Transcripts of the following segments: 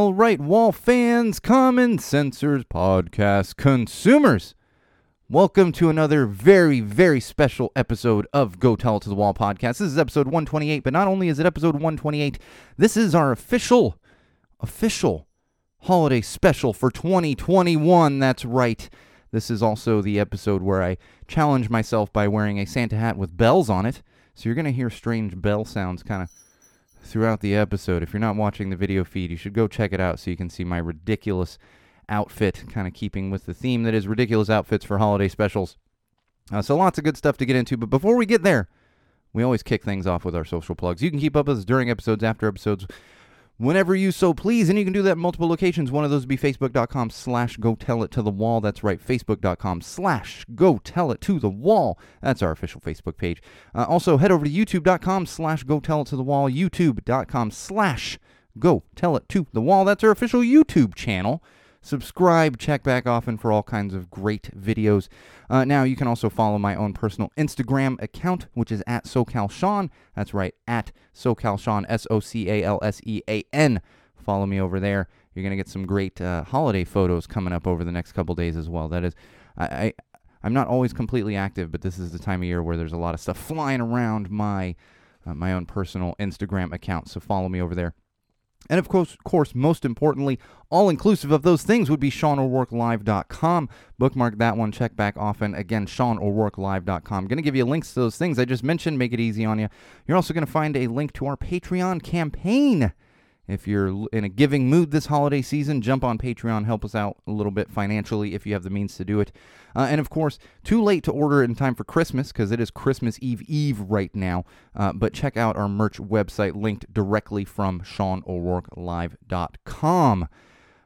All right, wall fans, common sensors podcast consumers. Welcome to another very, very special episode of Go Tell It to the Wall podcast. This is episode 128, but not only is it episode 128, this is our official, official holiday special for 2021. That's right. This is also the episode where I challenge myself by wearing a Santa hat with bells on it. So you're going to hear strange bell sounds kind of throughout the episode. If you're not watching the video feed, you should go check it out so you can see my ridiculous outfit, kind of keeping with the theme that is ridiculous outfits for holiday specials. Uh, so lots of good stuff to get into. But before we get there, we always kick things off with our social plugs. You can keep up with us during episodes, after episodes, whenever you so please. And you can do that in multiple locations. One of those would be facebook.com slash go tell it to the wall. That's right, facebook.com slash go tell it to the wall. That's our official Facebook page. Uh, also, head over to youtube.com slash go tell it to the wall. youtube.com slash go tell it to the wall. That's our official YouTube channel subscribe, check back often for all kinds of great videos. Uh, now, you can also follow my own personal Instagram account, which is at SoCalSean. That's right, at SoCalSean, S O C A L S E A N. Follow me over there. You're going to get some great uh, holiday photos coming up over the next couple days as well. That is, I, I, I'm not always completely active, but this is the time of year where there's a lot of stuff flying around my, uh, my own personal Instagram account. So follow me over there. And of course, course, most importantly, all inclusive of those things would be SeanO'RourkeLive.com. Bookmark that one, check back often. Again, SeanO'RourkeLive.com. Going to give you links to those things I just mentioned, make it easy on you. You're also going to find a link to our Patreon campaign. If you're in a giving mood this holiday season, jump on Patreon, help us out a little bit financially if you have the means to do it. Uh, and of course, too late to order in time for Christmas because it is Christmas Eve Eve right now. Uh, but check out our merch website linked directly from SeanO'RourkeLive.com.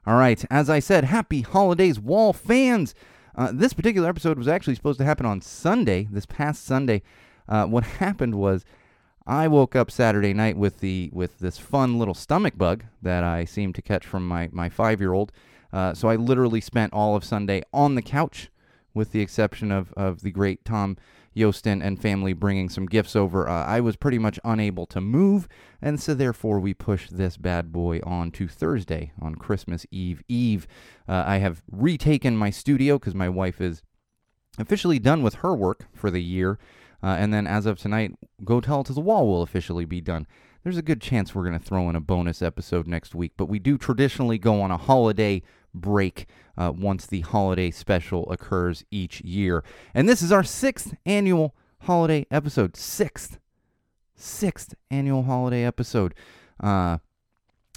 All right, as I said, happy holidays, Wall fans. Uh, this particular episode was actually supposed to happen on Sunday, this past Sunday. Uh, what happened was I woke up Saturday night with the with this fun little stomach bug that I seem to catch from my my five year old. Uh, so I literally spent all of Sunday on the couch, with the exception of of the great Tom Yostin and family bringing some gifts over. Uh, I was pretty much unable to move, and so therefore we pushed this bad boy on to Thursday on Christmas Eve Eve. Uh, I have retaken my studio because my wife is officially done with her work for the year. Uh, and then as of tonight, Go Tell It to the Wall will officially be done. There's a good chance we're going to throw in a bonus episode next week, but we do traditionally go on a holiday break uh, once the holiday special occurs each year. And this is our sixth annual holiday episode. Sixth. Sixth annual holiday episode. Uh,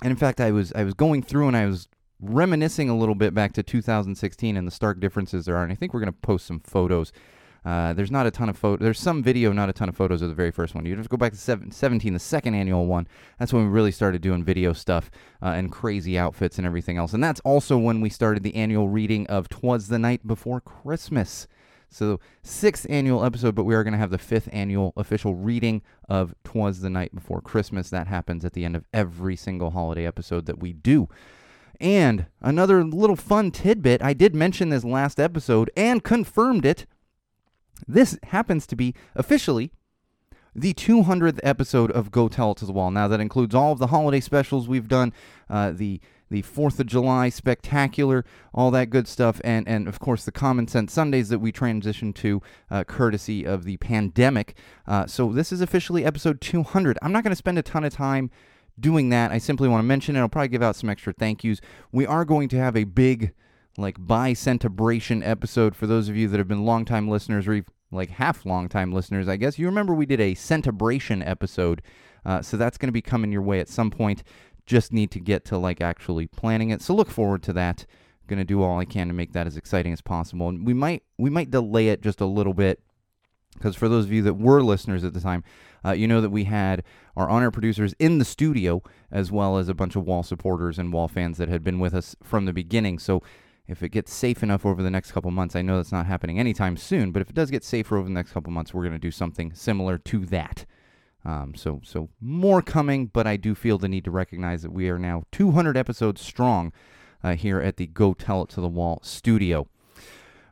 and in fact, I was I was going through and I was reminiscing a little bit back to 2016 and the stark differences there are. And I think we're going to post some photos uh, there's not a ton of photos. There's some video, not a ton of photos of the very first one. You just go back to seven, 17, the second annual one. That's when we really started doing video stuff uh, and crazy outfits and everything else. And that's also when we started the annual reading of "Twas the Night Before Christmas." So sixth annual episode, but we are going to have the fifth annual official reading of "Twas the Night Before Christmas." That happens at the end of every single holiday episode that we do. And another little fun tidbit, I did mention this last episode and confirmed it this happens to be officially the 200th episode of Go Tell It to the Wall. Now, that includes all of the holiday specials we've done, uh, the the 4th of July spectacular, all that good stuff, and, and of course the Common Sense Sundays that we transitioned to uh, courtesy of the pandemic. Uh, so this is officially episode 200. I'm not going to spend a ton of time doing that. I simply want to mention it. I'll probably give out some extra thank yous. We are going to have a big like bi-centibration episode for those of you that have been longtime listeners or like half longtime listeners, I guess. You remember we did a centibration episode, uh, so that's going to be coming your way at some point. Just need to get to like actually planning it. So look forward to that. Going to do all I can to make that as exciting as possible. And we might we might delay it just a little bit because for those of you that were listeners at the time, uh, you know that we had our honor producers in the studio as well as a bunch of wall supporters and wall fans that had been with us from the beginning. So if it gets safe enough over the next couple months, I know that's not happening anytime soon, but if it does get safer over the next couple months, we're going to do something similar to that. Um, so so more coming, but I do feel the need to recognize that we are now 200 episodes strong uh, here at the Go Tell It to the Wall studio.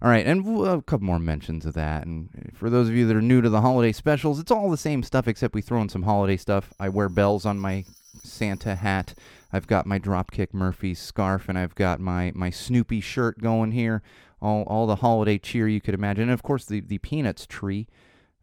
All right, and a couple more mentions of that. And for those of you that are new to the holiday specials, it's all the same stuff except we throw in some holiday stuff. I wear bells on my Santa hat. I've got my Dropkick Murphys scarf, and I've got my my Snoopy shirt going here. All all the holiday cheer you could imagine, and of course the the Peanuts tree,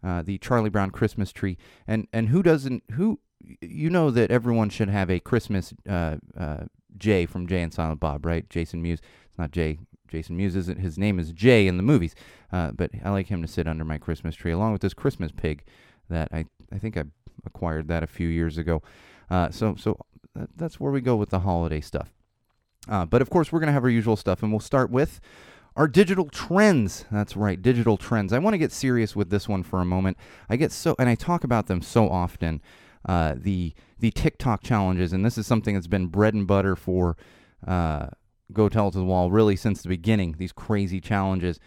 uh, the Charlie Brown Christmas tree. And and who doesn't who you know that everyone should have a Christmas uh, uh, Jay from Jay and Silent Bob, right? Jason Mewes. It's not Jay. Jason Mewes isn't. His name is Jay in the movies. Uh, but I like him to sit under my Christmas tree along with this Christmas pig that I I think I acquired that a few years ago. Uh, so so that's where we go with the holiday stuff. Uh, but of course, we're going to have our usual stuff, and we'll start with our digital trends. That's right, digital trends. I want to get serious with this one for a moment. I get so, and I talk about them so often. Uh, the the TikTok challenges, and this is something that's been bread and butter for uh, Go Tell It to the Wall really since the beginning. These crazy challenges,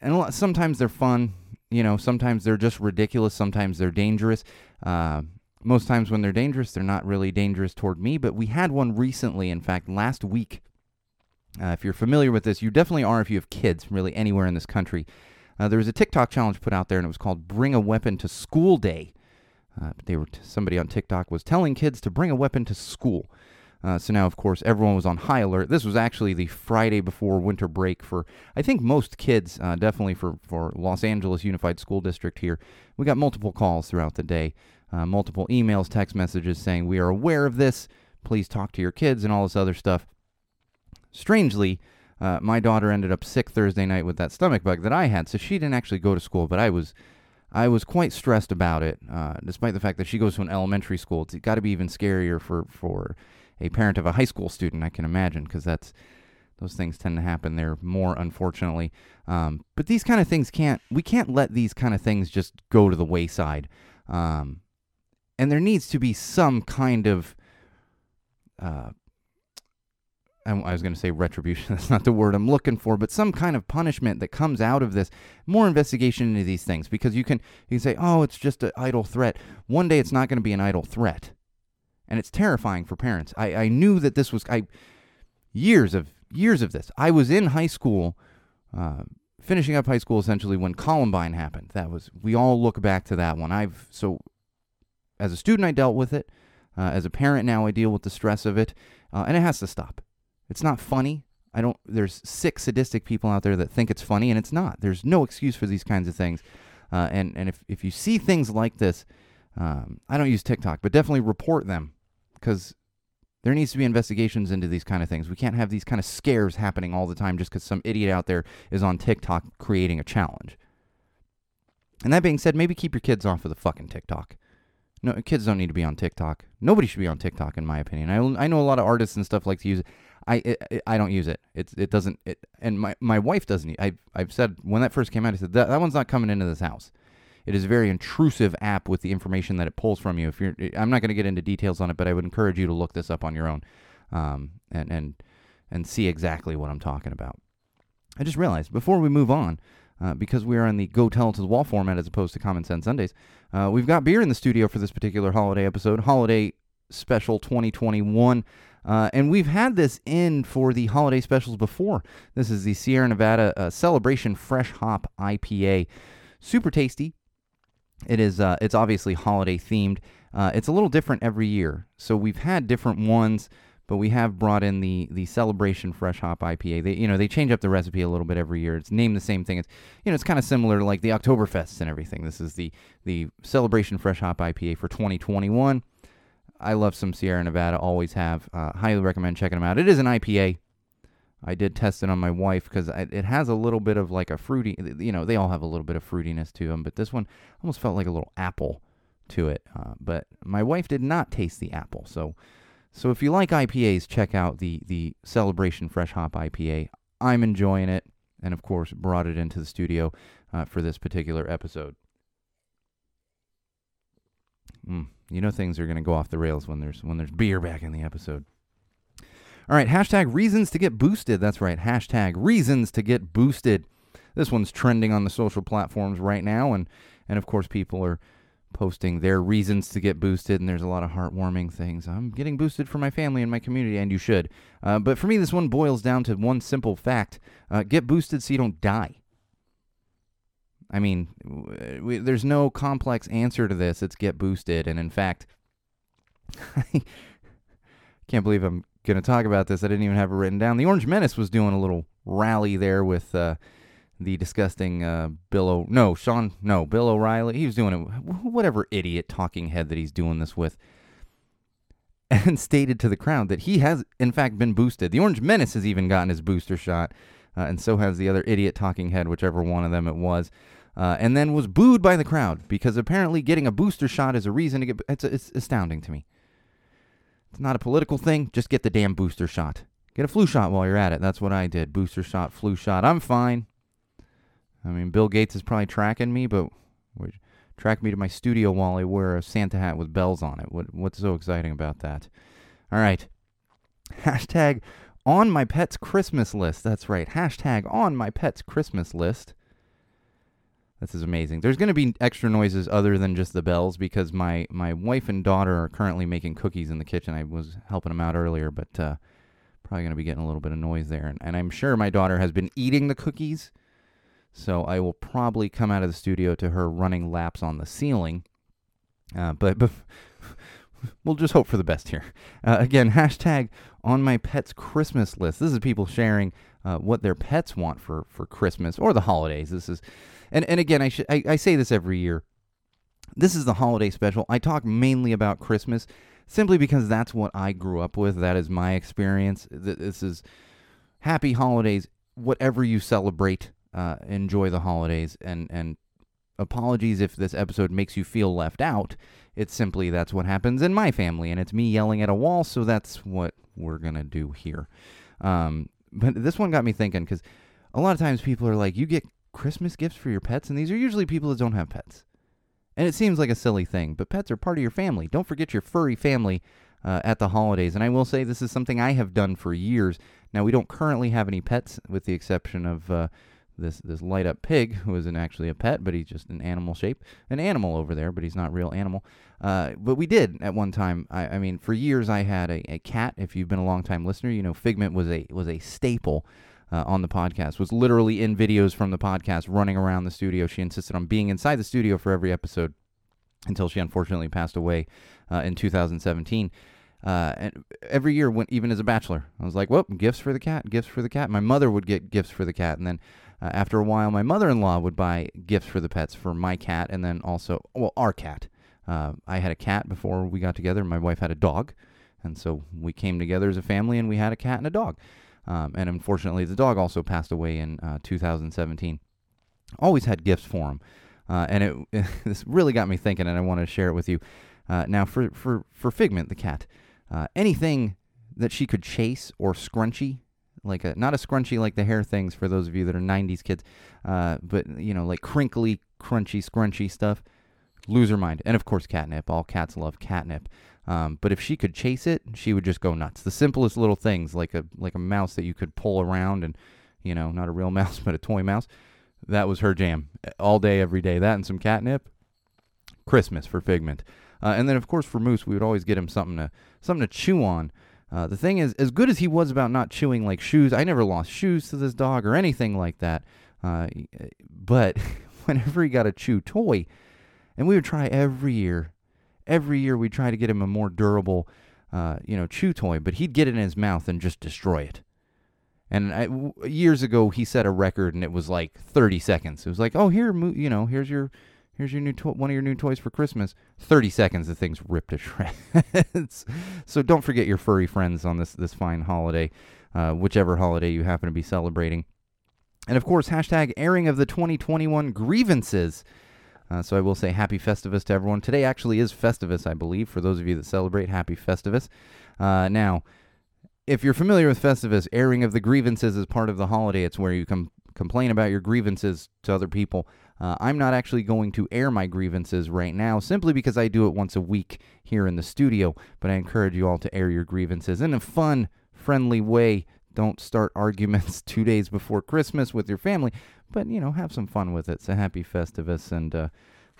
and lot, sometimes they're fun. You know, sometimes they're just ridiculous. Sometimes they're dangerous. Uh, most times when they're dangerous, they're not really dangerous toward me. But we had one recently, in fact, last week. Uh, if you're familiar with this, you definitely are if you have kids, really anywhere in this country. Uh, there was a TikTok challenge put out there, and it was called "Bring a Weapon to School Day." Uh, they were t- somebody on TikTok was telling kids to bring a weapon to school. Uh, so now, of course, everyone was on high alert. This was actually the Friday before winter break for, I think, most kids, uh, definitely for, for Los Angeles Unified School District here. We got multiple calls throughout the day, uh, multiple emails, text messages saying, We are aware of this. Please talk to your kids and all this other stuff. Strangely, uh, my daughter ended up sick Thursday night with that stomach bug that I had, so she didn't actually go to school, but I was. I was quite stressed about it, uh, despite the fact that she goes to an elementary school. It's got to be even scarier for, for a parent of a high school student, I can imagine, because that's those things tend to happen there more, unfortunately. Um, but these kind of things can't. We can't let these kind of things just go to the wayside. Um, and there needs to be some kind of. Uh, I, was going to say retribution. That's not the word I'm looking for, but some kind of punishment that comes out of this. More investigation into these things because you can you can say, oh, it's just an idle threat. One day it's not going to be an idle threat and it's terrifying for parents. I, I knew that this was I years of years of this. I was in high school, uh, finishing up high school essentially when Columbine happened. That was we all look back to that one. I've so as a student I dealt with it. Uh, as a parent now I deal with the stress of it, uh, and it has to stop. It's not funny. I don't. There's sick sadistic people out there that think it's funny, and it's not. There's no excuse for these kinds of things. Uh, and and if if you see things like this, um, I don't use TikTok, but definitely report them because there needs to be investigations into these kind of things. We can't have these kind of scares happening all the time just because some idiot out there is on TikTok creating a challenge. And that being said, maybe keep your kids off of the fucking TikTok. No, kids don't need to be on TikTok. Nobody should be on TikTok, in my opinion. I, I know a lot of artists and stuff like to use it. I it, I don't use it. It's it doesn't. It, and my, my wife doesn't. I've I've said when that first came out, I said that that one's not coming into this house. It is a very intrusive app with the information that it pulls from you. If you're, I'm not going to get into details on it, but I would encourage you to look this up on your own, um, and and and see exactly what I'm talking about. I just realized before we move on, uh, because we are in the Go Tell It to the Wall format as opposed to Common Sense Sundays, uh, we've got beer in the studio for this particular holiday episode, holiday special 2021. Uh, and we've had this in for the holiday specials before. This is the Sierra Nevada uh, Celebration Fresh Hop IPA. Super tasty, it is. Uh, it's obviously holiday themed. It's a little different every year. So we've had different ones, but we have brought in the the Celebration Fresh Hop IPA. They you know they change up the recipe a little bit every year. It's named the same thing. It's you know it's kind of similar to like the Oktoberfests and everything. This is the the Celebration Fresh Hop IPA for 2021. I love some Sierra Nevada. Always have. Uh, highly recommend checking them out. It is an IPA. I did test it on my wife because it has a little bit of like a fruity, you know, they all have a little bit of fruitiness to them, but this one almost felt like a little apple to it. Uh, but my wife did not taste the apple. So, so if you like IPAs, check out the the Celebration Fresh Hop IPA. I'm enjoying it, and of course, brought it into the studio uh, for this particular episode. Mm, you know things are going to go off the rails when there's when there's beer back in the episode. All right, hashtag reasons to get boosted. That's right, hashtag reasons to get boosted. This one's trending on the social platforms right now, and and of course people are posting their reasons to get boosted, and there's a lot of heartwarming things. I'm getting boosted for my family and my community, and you should. Uh, but for me, this one boils down to one simple fact uh, get boosted so you don't die. I mean, we, there's no complex answer to this. It's get boosted. And in fact, I can't believe I'm going to talk about this. I didn't even have it written down. The Orange Menace was doing a little rally there with uh, the disgusting uh, Bill O. No, Sean. No, Bill O'Reilly. He was doing it. Whatever idiot talking head that he's doing this with. And stated to the crowd that he has, in fact, been boosted. The Orange Menace has even gotten his booster shot, uh, and so has the other idiot talking head, whichever one of them it was. Uh, and then was booed by the crowd because apparently getting a booster shot is a reason to get. It's, it's astounding to me. It's not a political thing. Just get the damn booster shot. Get a flu shot while you're at it. That's what I did. Booster shot, flu shot. I'm fine. I mean, Bill Gates is probably tracking me, but track me to my studio while I wear a Santa hat with bells on it. What, what's so exciting about that? All right. Hashtag on my pet's Christmas list. That's right. Hashtag on my pet's Christmas list. This is amazing. There's going to be extra noises other than just the bells because my, my wife and daughter are currently making cookies in the kitchen. I was helping them out earlier, but uh, probably going to be getting a little bit of noise there. And, and I'm sure my daughter has been eating the cookies. So I will probably come out of the studio to her running laps on the ceiling. Uh, but, but we'll just hope for the best here. Uh, again, hashtag on my pet's Christmas list. This is people sharing uh, what their pets want for, for Christmas or the holidays. This is, and, and again, I, should I, I say this every year. This is the holiday special. I talk mainly about Christmas simply because that's what I grew up with. That is my experience. This is happy holidays, whatever you celebrate. Uh, enjoy the holidays and and apologies if this episode makes you feel left out. It's simply that's what happens in my family, and it's me yelling at a wall, so that's what we're gonna do here. Um, but this one got me thinking because a lot of times people are like, "You get Christmas gifts for your pets," and these are usually people that don't have pets. And it seems like a silly thing, but pets are part of your family. Don't forget your furry family uh, at the holidays. And I will say this is something I have done for years. Now we don't currently have any pets, with the exception of uh, this this light up pig, who isn't actually a pet, but he's just an animal shape, an animal over there, but he's not real animal. Uh, but we did at one time. I, I mean, for years I had a, a cat. If you've been a long time listener, you know Figment was a was a staple. Uh, on the podcast was literally in videos from the podcast running around the studio she insisted on being inside the studio for every episode until she unfortunately passed away uh, in 2017 uh, and every year, when even as a bachelor, I was like, "Well, gifts for the cat, gifts for the cat." My mother would get gifts for the cat, and then uh, after a while, my mother-in-law would buy gifts for the pets for my cat, and then also, well, our cat. Uh, I had a cat before we got together. My wife had a dog, and so we came together as a family, and we had a cat and a dog. Um, and unfortunately, the dog also passed away in uh, 2017. Always had gifts for him, uh, and it this really got me thinking, and I wanted to share it with you. Uh, now, for for for Figment, the cat, uh, anything that she could chase or scrunchy, like a not a scrunchy like the hair things for those of you that are 90s kids, uh, but you know like crinkly, crunchy, scrunchy stuff. Lose her mind, and of course catnip. All cats love catnip. Um, but if she could chase it, she would just go nuts. The simplest little things, like a like a mouse that you could pull around, and you know, not a real mouse, but a toy mouse. That was her jam, all day, every day. That and some catnip. Christmas for Figment. Uh, and then, of course, for Moose, we would always get him something to something to chew on. Uh, the thing is, as good as he was about not chewing like shoes, I never lost shoes to this dog or anything like that. Uh, but whenever he got a chew toy, and we would try every year, every year we'd try to get him a more durable, uh, you know, chew toy, but he'd get it in his mouth and just destroy it. And years ago, he set a record, and it was like 30 seconds. It was like, oh, here, you know, here's your Here's your new to- one of your new toys for Christmas. 30 seconds, the thing's ripped to shreds. so don't forget your furry friends on this this fine holiday, uh, whichever holiday you happen to be celebrating. And of course, hashtag airing of the 2021 grievances. Uh, so I will say happy Festivus to everyone. Today actually is Festivus, I believe, for those of you that celebrate. Happy Festivus. Uh, now, if you're familiar with Festivus, airing of the grievances is part of the holiday. It's where you com- complain about your grievances to other people. Uh, I'm not actually going to air my grievances right now simply because I do it once a week here in the studio, but I encourage you all to air your grievances in a fun, friendly way. Don't start arguments two days before Christmas with your family, but you know, have some fun with it. So happy Festivus, and uh,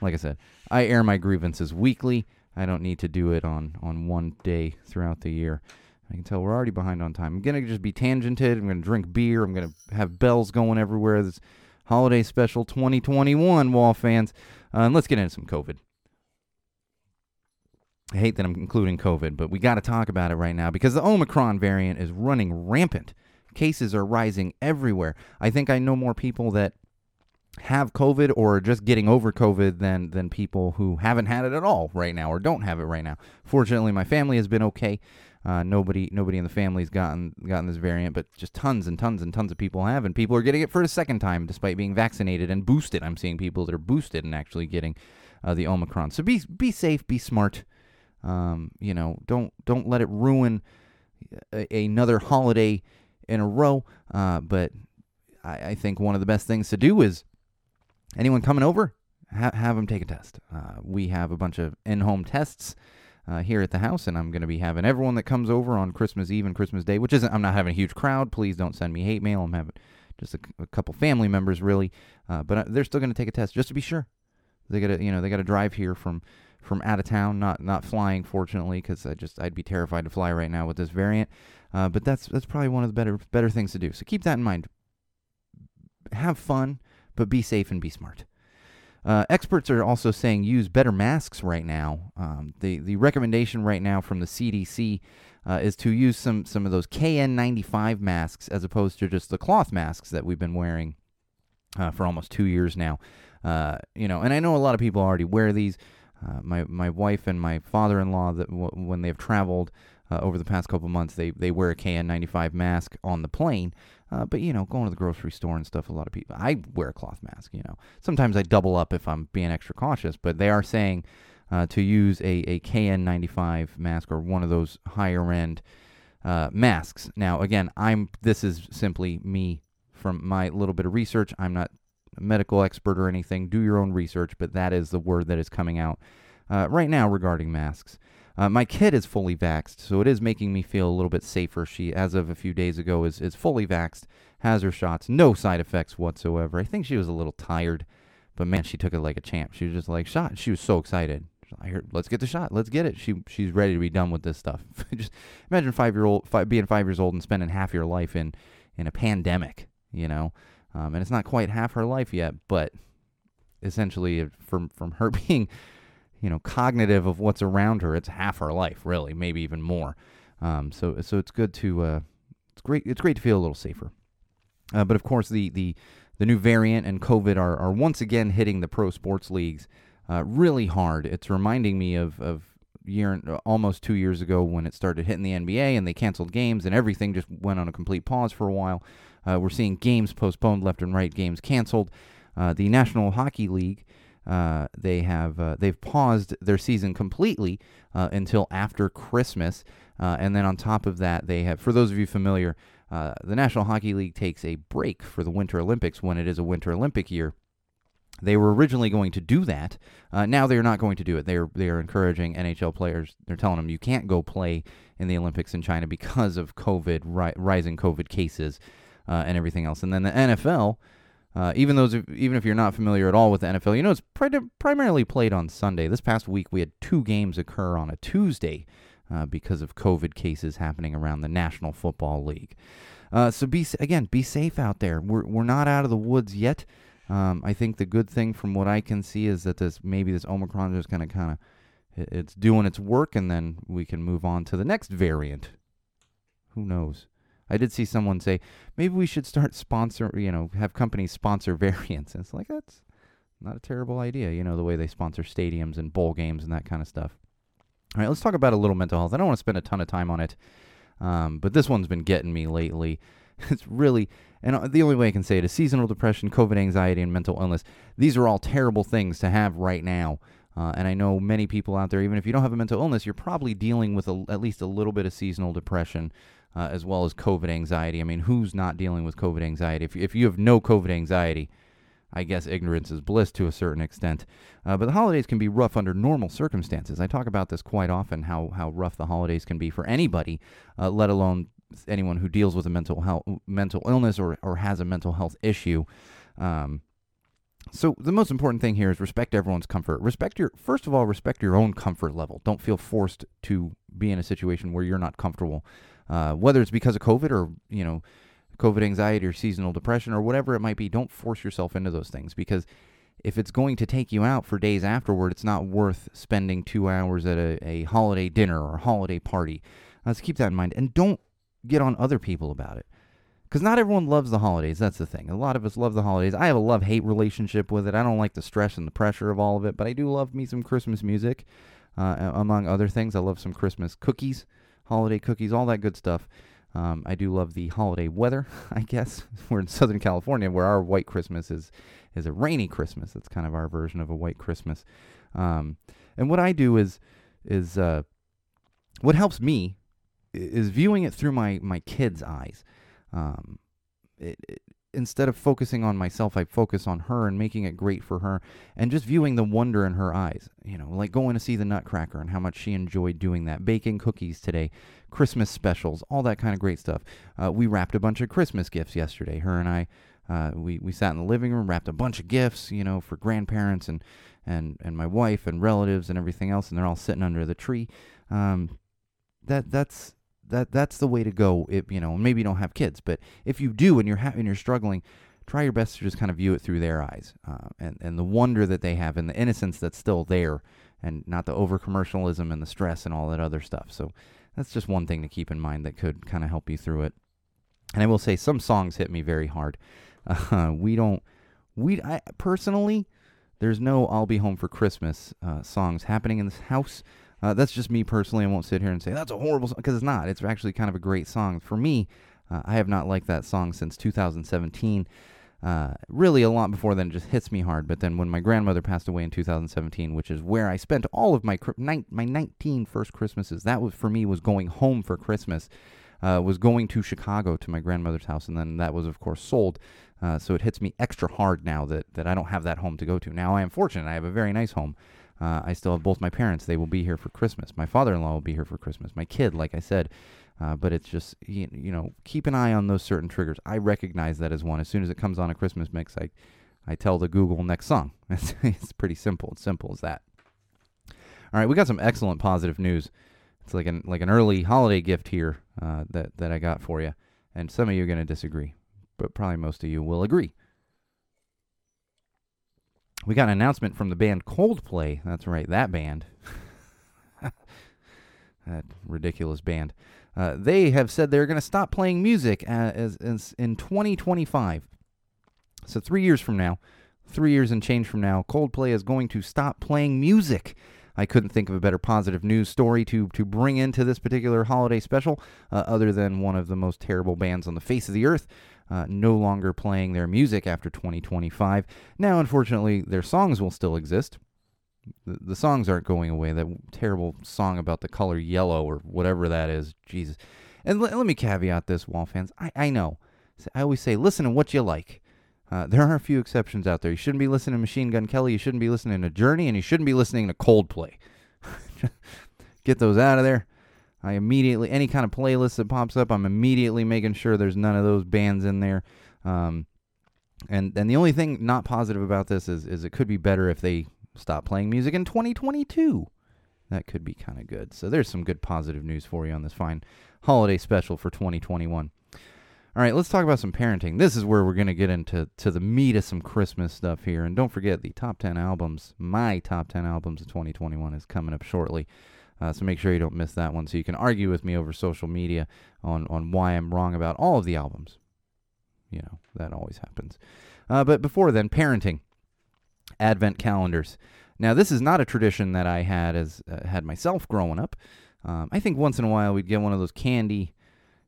like I said, I air my grievances weekly. I don't need to do it on on one day throughout the year. I can tell we're already behind on time. I'm gonna just be tangented. I'm gonna drink beer. I'm gonna have bells going everywhere. Holiday special 2021, Wall fans. Uh, and let's get into some COVID. I hate that I'm including COVID, but we got to talk about it right now because the Omicron variant is running rampant. Cases are rising everywhere. I think I know more people that have COVID or are just getting over COVID than than people who haven't had it at all right now or don't have it right now. Fortunately, my family has been okay. Uh, nobody nobody in the family's gotten gotten this variant, but just tons and tons and tons of people have, and people are getting it for a second time despite being vaccinated and boosted. I'm seeing people that are boosted and actually getting uh, the Omicron. So be be safe, be smart. Um, you know, don't don't let it ruin a, another holiday in a row. Uh, but I, I think one of the best things to do is anyone coming over, ha- have them take a test. Uh, we have a bunch of in-home tests uh, here at the house, and I'm going to be having everyone that comes over on Christmas Eve and Christmas Day, which isn't. I'm not having a huge crowd. Please don't send me hate mail. I'm having just a couple family members, really, uh, but uh, they're still going to take a test just to be sure. They got to, you know, they got to drive here from from out of town, not not flying, fortunately, because I just I'd be terrified to fly right now with this variant. Uh, but that's that's probably one of the better better things to do. So keep that in mind. Have fun, but be safe and be smart. Uh, experts are also saying use better masks right now. Um, the the recommendation right now from the CDC uh, is to use some some of those KN95 masks as opposed to just the cloth masks that we've been wearing uh, for almost two years now. Uh, you know, and I know a lot of people already wear these. Uh, my my wife and my father-in-law that w- when they've traveled uh, over the past couple months, they they wear a KN95 mask on the plane. Uh, but you know, going to the grocery store and stuff, a lot of people. I wear a cloth mask. You know, sometimes I double up if I'm being extra cautious. But they are saying uh, to use a a KN95 mask or one of those higher end uh, masks. Now, again, I'm this is simply me from my little bit of research. I'm not a medical expert or anything. Do your own research, but that is the word that is coming out uh, right now regarding masks. Uh, my kid is fully vaxxed, so it is making me feel a little bit safer. She, as of a few days ago, is, is fully vaxxed, has her shots, no side effects whatsoever. I think she was a little tired, but man, she took it like a champ. She was just like, shot. She was so excited. I heard, let's get the shot. Let's get it. She she's ready to be done with this stuff. just imagine five year old five, being five years old and spending half your life in in a pandemic. You know, um, and it's not quite half her life yet, but essentially from from her being you know cognitive of what's around her. It's half her life really maybe even more. Um, so so it's good to uh, it's great it's great to feel a little safer. Uh, but of course the the the new variant and covid are, are once again hitting the pro sports leagues uh, really hard. It's reminding me of of year almost two years ago when it started hitting the nba and they canceled games and everything just went on a complete pause for a while. Uh, we're seeing games postponed left and right games canceled. Uh, the national hockey league uh, they have uh, they've paused their season completely uh, until after Christmas, uh, and then on top of that, they have. For those of you familiar, uh, the National Hockey League takes a break for the Winter Olympics when it is a Winter Olympic year. They were originally going to do that. Now they are not going to do it. They are they are encouraging NHL players. They're telling them you can't go play in the Olympics in China because of COVID, ri- rising COVID cases, and everything else. And then the NFL. Uh, even those, even if you're not familiar at all with the NFL, you know it's pri- primarily played on Sunday. This past week, we had two games occur on a Tuesday uh, because of COVID cases happening around the National Football League. Uh, so be again, be safe out there. We're we're not out of the woods yet. Um, I think the good thing from what I can see is that this maybe this Omicron is going to kind of it's doing its work, and then we can move on to the next variant. Who knows? I did see someone say maybe we should start sponsor, you know, have companies sponsor variants. And it's like that's not a terrible idea, you know, the way they sponsor stadiums and bowl games and that kind of stuff. All right, let's talk about a little mental health. I don't want to spend a ton of time on it, um, but this one's been getting me lately. It's really, and uh, the only way I can say it is seasonal depression, COVID anxiety, and mental illness. These are all terrible things to have right now. Uh, and I know many people out there, even if you don't have a mental illness, you're probably dealing with a, at least a little bit of seasonal depression uh, as well as COVID anxiety. I mean, who's not dealing with COVID anxiety? If, if you have no COVID anxiety, I guess ignorance is bliss to a certain extent. Uh, but the holidays can be rough under normal circumstances. I talk about this quite often how, how rough the holidays can be for anybody, uh, let alone anyone who deals with a mental health mental illness or, or has a mental health issue. Um, so the most important thing here is respect everyone's comfort. Respect your first of all, respect your own comfort level. Don't feel forced to be in a situation where you're not comfortable, uh, whether it's because of COVID or you know, COVID anxiety or seasonal depression or whatever it might be. Don't force yourself into those things because if it's going to take you out for days afterward, it's not worth spending two hours at a, a holiday dinner or holiday party. Let's keep that in mind, and don't get on other people about it because not everyone loves the holidays. That's the thing. A lot of us love the holidays. I have a love hate relationship with it. I don't like the stress and the pressure of all of it, but I do love me some Christmas music, uh, among other things. I love some Christmas cookies, holiday cookies, all that good stuff. Um, I do love the holiday weather. I guess we're in Southern California, where our white Christmas is is a rainy Christmas. That's kind of our version of a white Christmas. Um, and what I do is is uh, what helps me is viewing it through my my kids' eyes. Um, it, it, instead of focusing on myself, I focus on her and making it great for her and just viewing the wonder in her eyes. You know, like going to see the Nutcracker and how much she enjoyed doing that, baking cookies today, Christmas specials, all that kind of great stuff. Uh, we wrapped a bunch of Christmas gifts yesterday. Her and I, uh, we, we sat in the living room, wrapped a bunch of gifts, you know, for grandparents and, and, and my wife and relatives and everything else, and they're all sitting under the tree. Um, that that's that that's the way to go. If you know, maybe you don't have kids, but if you do and you're ha- and you're struggling, try your best to just kind of view it through their eyes uh, and and the wonder that they have and the innocence that's still there, and not the over commercialism and the stress and all that other stuff. So that's just one thing to keep in mind that could kind of help you through it. And I will say some songs hit me very hard. Uh, we don't we I personally there's no I'll be home for Christmas uh, songs happening in this house. Uh, that's just me personally. I won't sit here and say that's a horrible song because it's not. It's actually kind of a great song. For me, uh, I have not liked that song since 2017. Uh, really, a lot before then, it just hits me hard. But then when my grandmother passed away in 2017, which is where I spent all of my my 19 first Christmases, that was for me was going home for Christmas. Uh, was going to Chicago to my grandmother's house, and then that was, of course, sold. Uh, so it hits me extra hard now that, that I don't have that home to go to. Now I am fortunate; I have a very nice home, uh, I still have both my parents. They will be here for Christmas. My father-in-law will be here for Christmas. My kid, like I said. Uh, but it's just you, know keep an eye on those certain triggers. I recognize that as one. As soon as it comes on a Christmas mix, I I tell the Google next song. It's, it's pretty simple. It's simple as that. All right, we got some excellent positive news. It's like an like an early holiday gift here uh, that that I got for you, and some of you are going to disagree, but probably most of you will agree we got an announcement from the band Coldplay. That's right, that band. that ridiculous band. Uh, they have said they're going to stop playing music as, as in 2025. So three years from now, three years and change from now, Coldplay is going to stop playing music. I couldn't think of a better positive news story to to bring into this particular holiday special, uh, other than one of the most terrible bands on the face of the earth uh, no longer playing their music after 2025. Now, unfortunately, their songs will still exist. The, the songs aren't going away. That terrible song about the color yellow or whatever that is. Jesus. And l- let me caveat this, Wall fans. I, I know. I always say, listen to what you like. Uh, there are a few exceptions out there. You shouldn't be listening to Machine Gun Kelly. You shouldn't be listening to Journey, and you shouldn't be listening to Coldplay. Get those out of there. I immediately any kind of playlist that pops up, I'm immediately making sure there's none of those bands in there. Um, and and the only thing not positive about this is is it could be better if they stop playing music in 2022. That could be kind of good. So there's some good positive news for you on this fine holiday special for 2021. All right, let's talk about some parenting. This is where we're going to get into to the meat of some Christmas stuff here. And don't forget the top 10 albums, my top 10 albums of 2021 is coming up shortly. Uh, so make sure you don't miss that one. So you can argue with me over social media on, on why I'm wrong about all of the albums. You know, that always happens. Uh, but before then, parenting, advent calendars. Now, this is not a tradition that I had as uh, had myself growing up. Um, I think once in a while we'd get one of those candy,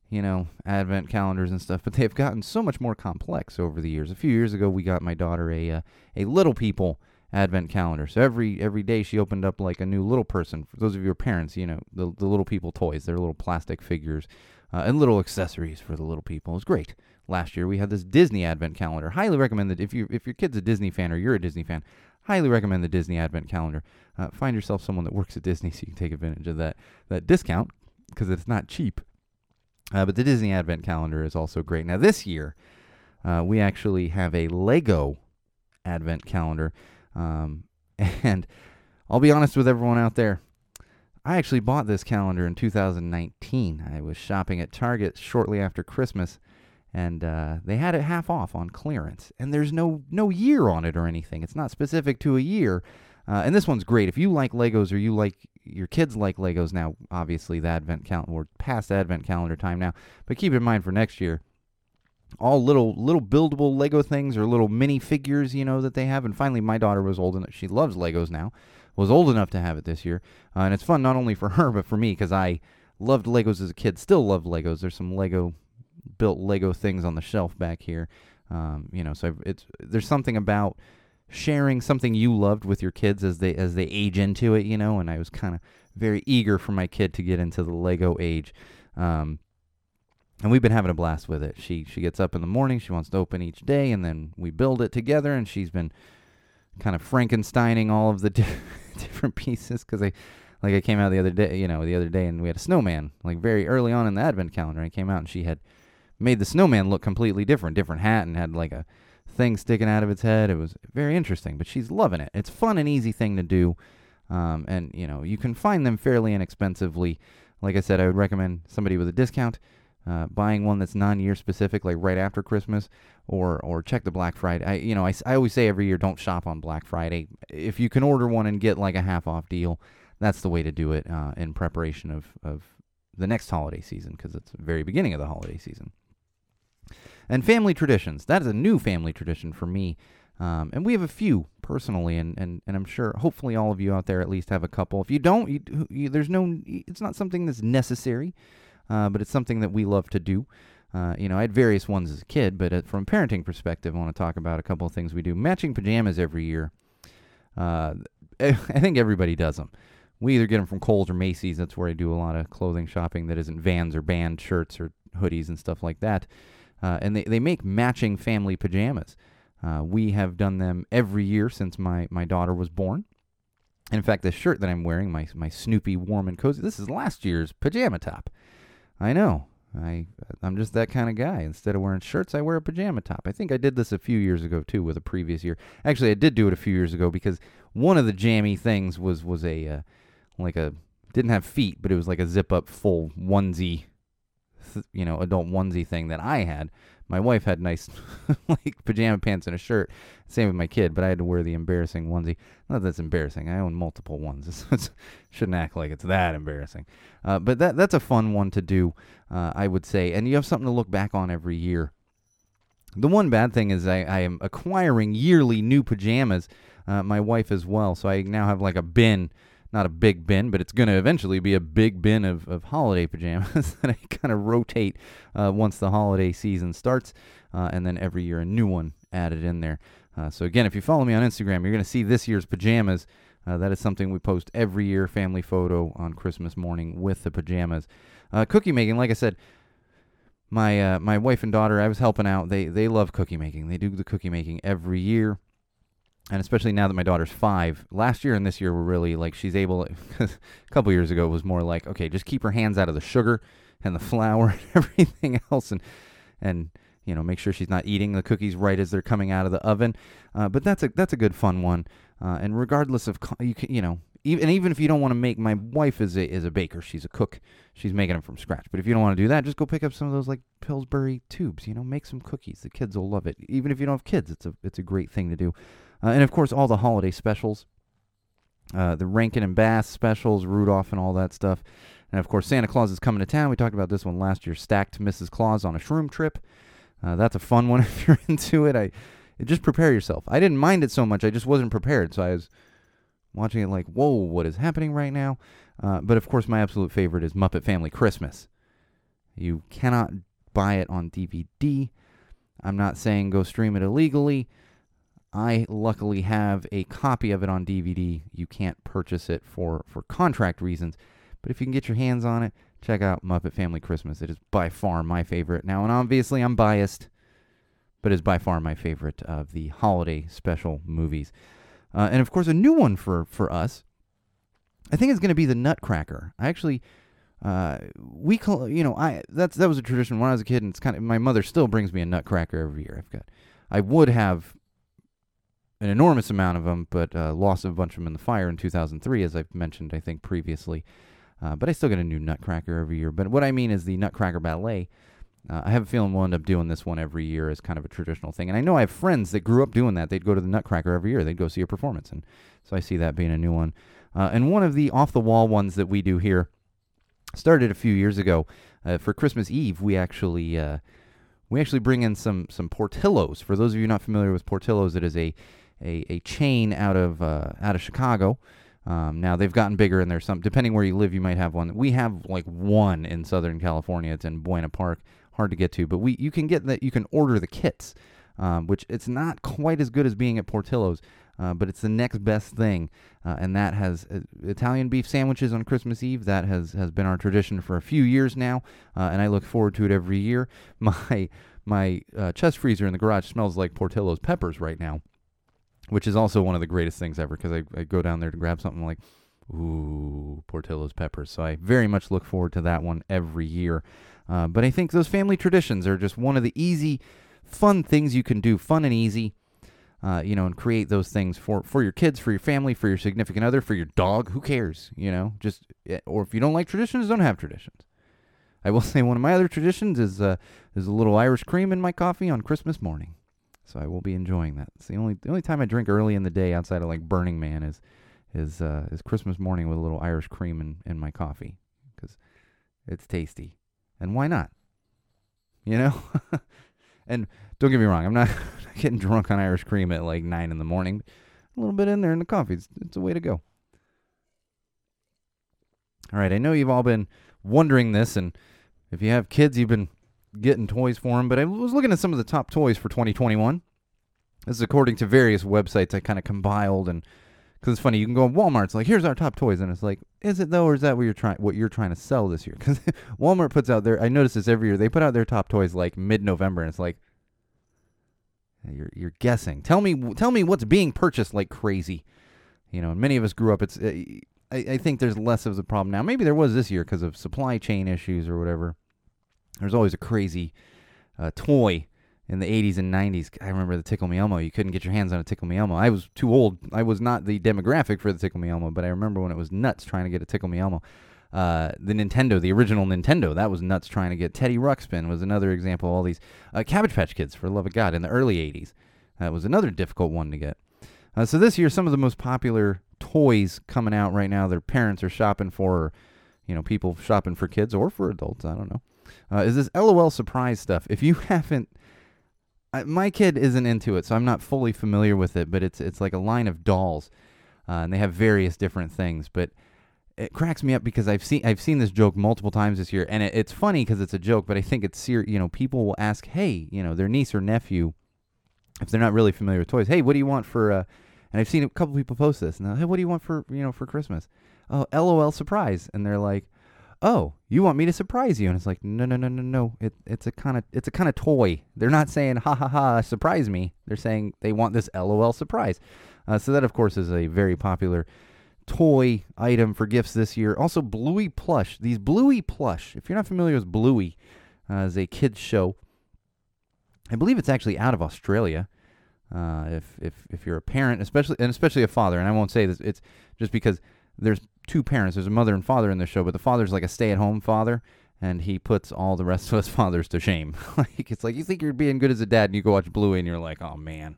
you know, advent calendars and stuff. But they've gotten so much more complex over the years. A few years ago, we got my daughter a uh, a little people advent calendar. So every every day she opened up like a new little person. For those of your parents, you know, the the little people toys, they're little plastic figures uh, and little accessories for the little people. It was great. Last year we had this Disney advent calendar. Highly recommend that if you if your kid's a Disney fan or you're a Disney fan, highly recommend the Disney advent calendar. Uh, find yourself someone that works at Disney so you can take advantage of that that discount because it's not cheap. Uh, but the Disney advent calendar is also great. Now this year uh, we actually have a Lego advent calendar. Um, and I'll be honest with everyone out there. I actually bought this calendar in 2019. I was shopping at Target shortly after Christmas, and uh, they had it half off on clearance. And there's no no year on it or anything. It's not specific to a year. Uh, and this one's great. If you like Legos or you like your kids like Legos now, obviously the Advent calendar, we're past Advent calendar time now. But keep in mind for next year, all little little buildable Lego things or little mini figures, you know, that they have. And finally, my daughter was old enough; she loves Legos now. Was old enough to have it this year, uh, and it's fun not only for her but for me because I loved Legos as a kid. Still love Legos. There's some Lego built Lego things on the shelf back here. Um, you know, so it's there's something about sharing something you loved with your kids as they as they age into it, you know. And I was kind of very eager for my kid to get into the Lego age. Um, and we've been having a blast with it. She she gets up in the morning, she wants to open each day, and then we build it together. And she's been kind of Frankensteining all of the di- different pieces because I like I came out the other day, you know, the other day, and we had a snowman like very early on in the advent calendar. I came out and she had made the snowman look completely different, different hat, and had like a thing sticking out of its head. It was very interesting, but she's loving it. It's fun and easy thing to do, um, and you know you can find them fairly inexpensively. Like I said, I would recommend somebody with a discount uh, buying one that's non-year specific, like right after Christmas, or or check the Black Friday. I you know I, I always say every year don't shop on Black Friday. If you can order one and get like a half off deal, that's the way to do it uh, in preparation of of the next holiday season because it's the very beginning of the holiday season. And family traditions. That is a new family tradition for me. Um, and we have a few personally, and, and, and I'm sure, hopefully, all of you out there at least have a couple. If you don't, you, you, there's no, it's not something that's necessary, uh, but it's something that we love to do. Uh, you know, I had various ones as a kid, but uh, from a parenting perspective, I want to talk about a couple of things we do. Matching pajamas every year. Uh, I think everybody does them. We either get them from Kohl's or Macy's. That's where I do a lot of clothing shopping that isn't Vans or band shirts or hoodies and stuff like that. Uh, and they, they make matching family pajamas. Uh, we have done them every year since my, my daughter was born. In fact, this shirt that I'm wearing, my my Snoopy warm and cozy, this is last year's pajama top. I know. I I'm just that kind of guy. Instead of wearing shirts, I wear a pajama top. I think I did this a few years ago too, with a previous year. Actually, I did do it a few years ago because one of the jammy things was was a uh, like a didn't have feet, but it was like a zip up full onesie, you know, adult onesie thing that I had. My wife had nice like pajama pants and a shirt. Same with my kid, but I had to wear the embarrassing onesie. Not that's embarrassing. I own multiple ones. Shouldn't act like it's that embarrassing. Uh, but that that's a fun one to do, uh, I would say. And you have something to look back on every year. The one bad thing is I, I am acquiring yearly new pajamas. Uh, my wife as well, so I now have like a bin, not a big bin, but it's going to eventually be a big bin of, of holiday pajamas that I kind of rotate uh, once the holiday season starts, uh, and then every year a new one added in there. Uh, so again, if you follow me on Instagram, you're going to see this year's pajamas. Uh, that is something we post every year, family photo on Christmas morning with the pajamas. Uh, cookie making, like I said, my uh, my wife and daughter, I was helping out. They they love cookie making. They do the cookie making every year, and especially now that my daughter's five. Last year and this year were really like she's able. a couple years ago, it was more like okay, just keep her hands out of the sugar and the flour and everything else, and and you know make sure she's not eating the cookies right as they're coming out of the oven. Uh, but that's a that's a good fun one. Uh, and regardless of you can, you know even and even if you don't want to make my wife is a is a baker she's a cook she's making them from scratch but if you don't want to do that just go pick up some of those like pillsbury tubes you know make some cookies the kids will love it even if you don't have kids it's a it's a great thing to do uh, and of course all the holiday specials uh, the rankin and bass specials rudolph and all that stuff and of course santa claus is coming to town we talked about this one last year stacked mrs claus on a shroom trip uh, that's a fun one if you're into it i just prepare yourself i didn't mind it so much i just wasn't prepared so i was watching it like, whoa, what is happening right now? Uh, but of course, my absolute favorite is Muppet Family Christmas. You cannot buy it on DVD. I'm not saying go stream it illegally. I luckily have a copy of it on DVD. You can't purchase it for, for contract reasons. But if you can get your hands on it, check out Muppet Family Christmas. It is by far my favorite. Now, and obviously I'm biased, but it's by far my favorite of the holiday special movies. Uh, and of course, a new one for for us. I think it's going to be the Nutcracker. I actually, uh, we call you know I that's that was a tradition when I was a kid, and it's kind of my mother still brings me a Nutcracker every year. I've got, I would have an enormous amount of them, but uh, lost a bunch of them in the fire in 2003, as I've mentioned, I think previously. Uh, but I still get a new Nutcracker every year. But what I mean is the Nutcracker Ballet. Uh, I have a feeling we'll end up doing this one every year as kind of a traditional thing. And I know I have friends that grew up doing that. They'd go to the Nutcracker every year. They'd go see a performance, and so I see that being a new one. Uh, and one of the off the wall ones that we do here started a few years ago. Uh, for Christmas Eve, we actually uh, we actually bring in some some Portillos. For those of you not familiar with Portillos, it is a a, a chain out of uh, out of Chicago. Um, now they've gotten bigger, and there's some depending where you live, you might have one. We have like one in Southern California. It's in Buena Park, hard to get to, but we you can get that. You can order the kits, um, which it's not quite as good as being at Portillo's. Uh, but it's the next best thing, uh, and that has uh, Italian beef sandwiches on Christmas Eve. That has has been our tradition for a few years now, uh, and I look forward to it every year. My my uh, chest freezer in the garage smells like Portillo's peppers right now, which is also one of the greatest things ever because I, I go down there to grab something like, ooh, Portillo's peppers. So I very much look forward to that one every year. Uh, but I think those family traditions are just one of the easy, fun things you can do, fun and easy uh, you know, and create those things for for your kids, for your family, for your significant other, for your dog. Who cares? You know, just eh, or if you don't like traditions, don't have traditions. I will say one of my other traditions is uh, is a little Irish cream in my coffee on Christmas morning. So I will be enjoying that. It's the only the only time I drink early in the day outside of like Burning Man is is uh, is Christmas morning with a little Irish cream in, in my coffee because it's tasty. And why not? You know? and don't get me wrong, I'm not getting drunk on Irish cream at like nine in the morning. A little bit in there in the coffee. It's, it's a way to go. All right, I know you've all been wondering this, and if you have kids, you've been getting toys for them. But I was looking at some of the top toys for 2021. This is according to various websites I kind of compiled, and because it's funny, you can go on Walmart. It's like, here's our top toys, and it's like, is it though, or is that what you're trying what you're trying to sell this year? Because Walmart puts out their, I notice this every year. They put out their top toys like mid-November, and it's like, you're you're guessing. Tell me tell me what's being purchased like crazy. You know, and many of us grew up. It's uh, I, I think there's less of a problem now. Maybe there was this year because of supply chain issues or whatever. There's always a crazy uh, toy in the 80s and 90s. I remember the Tickle Me Elmo. You couldn't get your hands on a Tickle Me Elmo. I was too old. I was not the demographic for the Tickle Me Elmo, but I remember when it was nuts trying to get a Tickle Me Elmo. Uh, the Nintendo, the original Nintendo, that was nuts trying to get. Teddy Ruxpin was another example. Of all these uh, Cabbage Patch Kids, for the love of God, in the early '80s, that was another difficult one to get. Uh, so this year, some of the most popular toys coming out right now, their parents are shopping for, or, you know, people shopping for kids or for adults. I don't know. Uh, is this LOL surprise stuff? If you haven't, I, my kid isn't into it, so I'm not fully familiar with it. But it's it's like a line of dolls, uh, and they have various different things, but it cracks me up because I've seen I've seen this joke multiple times this year, and it, it's funny because it's a joke, but I think it's serious. You know, people will ask, "Hey, you know, their niece or nephew, if they're not really familiar with toys, hey, what do you want for?" Uh, and I've seen a couple people post this, and hey, what do you want for you know for Christmas? Oh, LOL surprise, and they're like, "Oh, you want me to surprise you?" And it's like, no, no, no, no, no. It, it's a kind of it's a kind of toy. They're not saying ha ha ha surprise me. They're saying they want this LOL surprise. Uh, so that of course is a very popular toy item for gifts this year. Also, Bluey Plush. These Bluey Plush, if you're not familiar with Bluey, uh, a kids show. I believe it's actually out of Australia. Uh, if if if you're a parent, especially and especially a father, and I won't say this, it's just because there's two parents. There's a mother and father in the show, but the father's like a stay-at-home father, and he puts all the rest of us fathers to shame. like it's like you think you're being good as a dad, and you go watch Bluey, and you're like, oh man.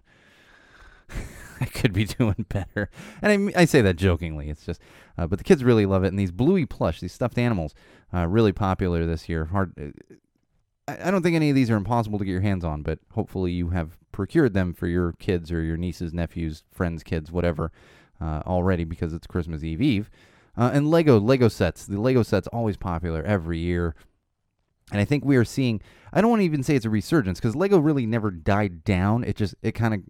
I could be doing better. And I, I say that jokingly. It's just, uh, but the kids really love it. And these bluey plush, these stuffed animals, uh, really popular this year. Hard. Uh, I, I don't think any of these are impossible to get your hands on, but hopefully you have procured them for your kids or your nieces, nephews, friends, kids, whatever, uh, already because it's Christmas Eve Eve. Uh, and Lego, Lego sets. The Lego sets always popular every year. And I think we are seeing, I don't want to even say it's a resurgence because Lego really never died down. It just, it kind of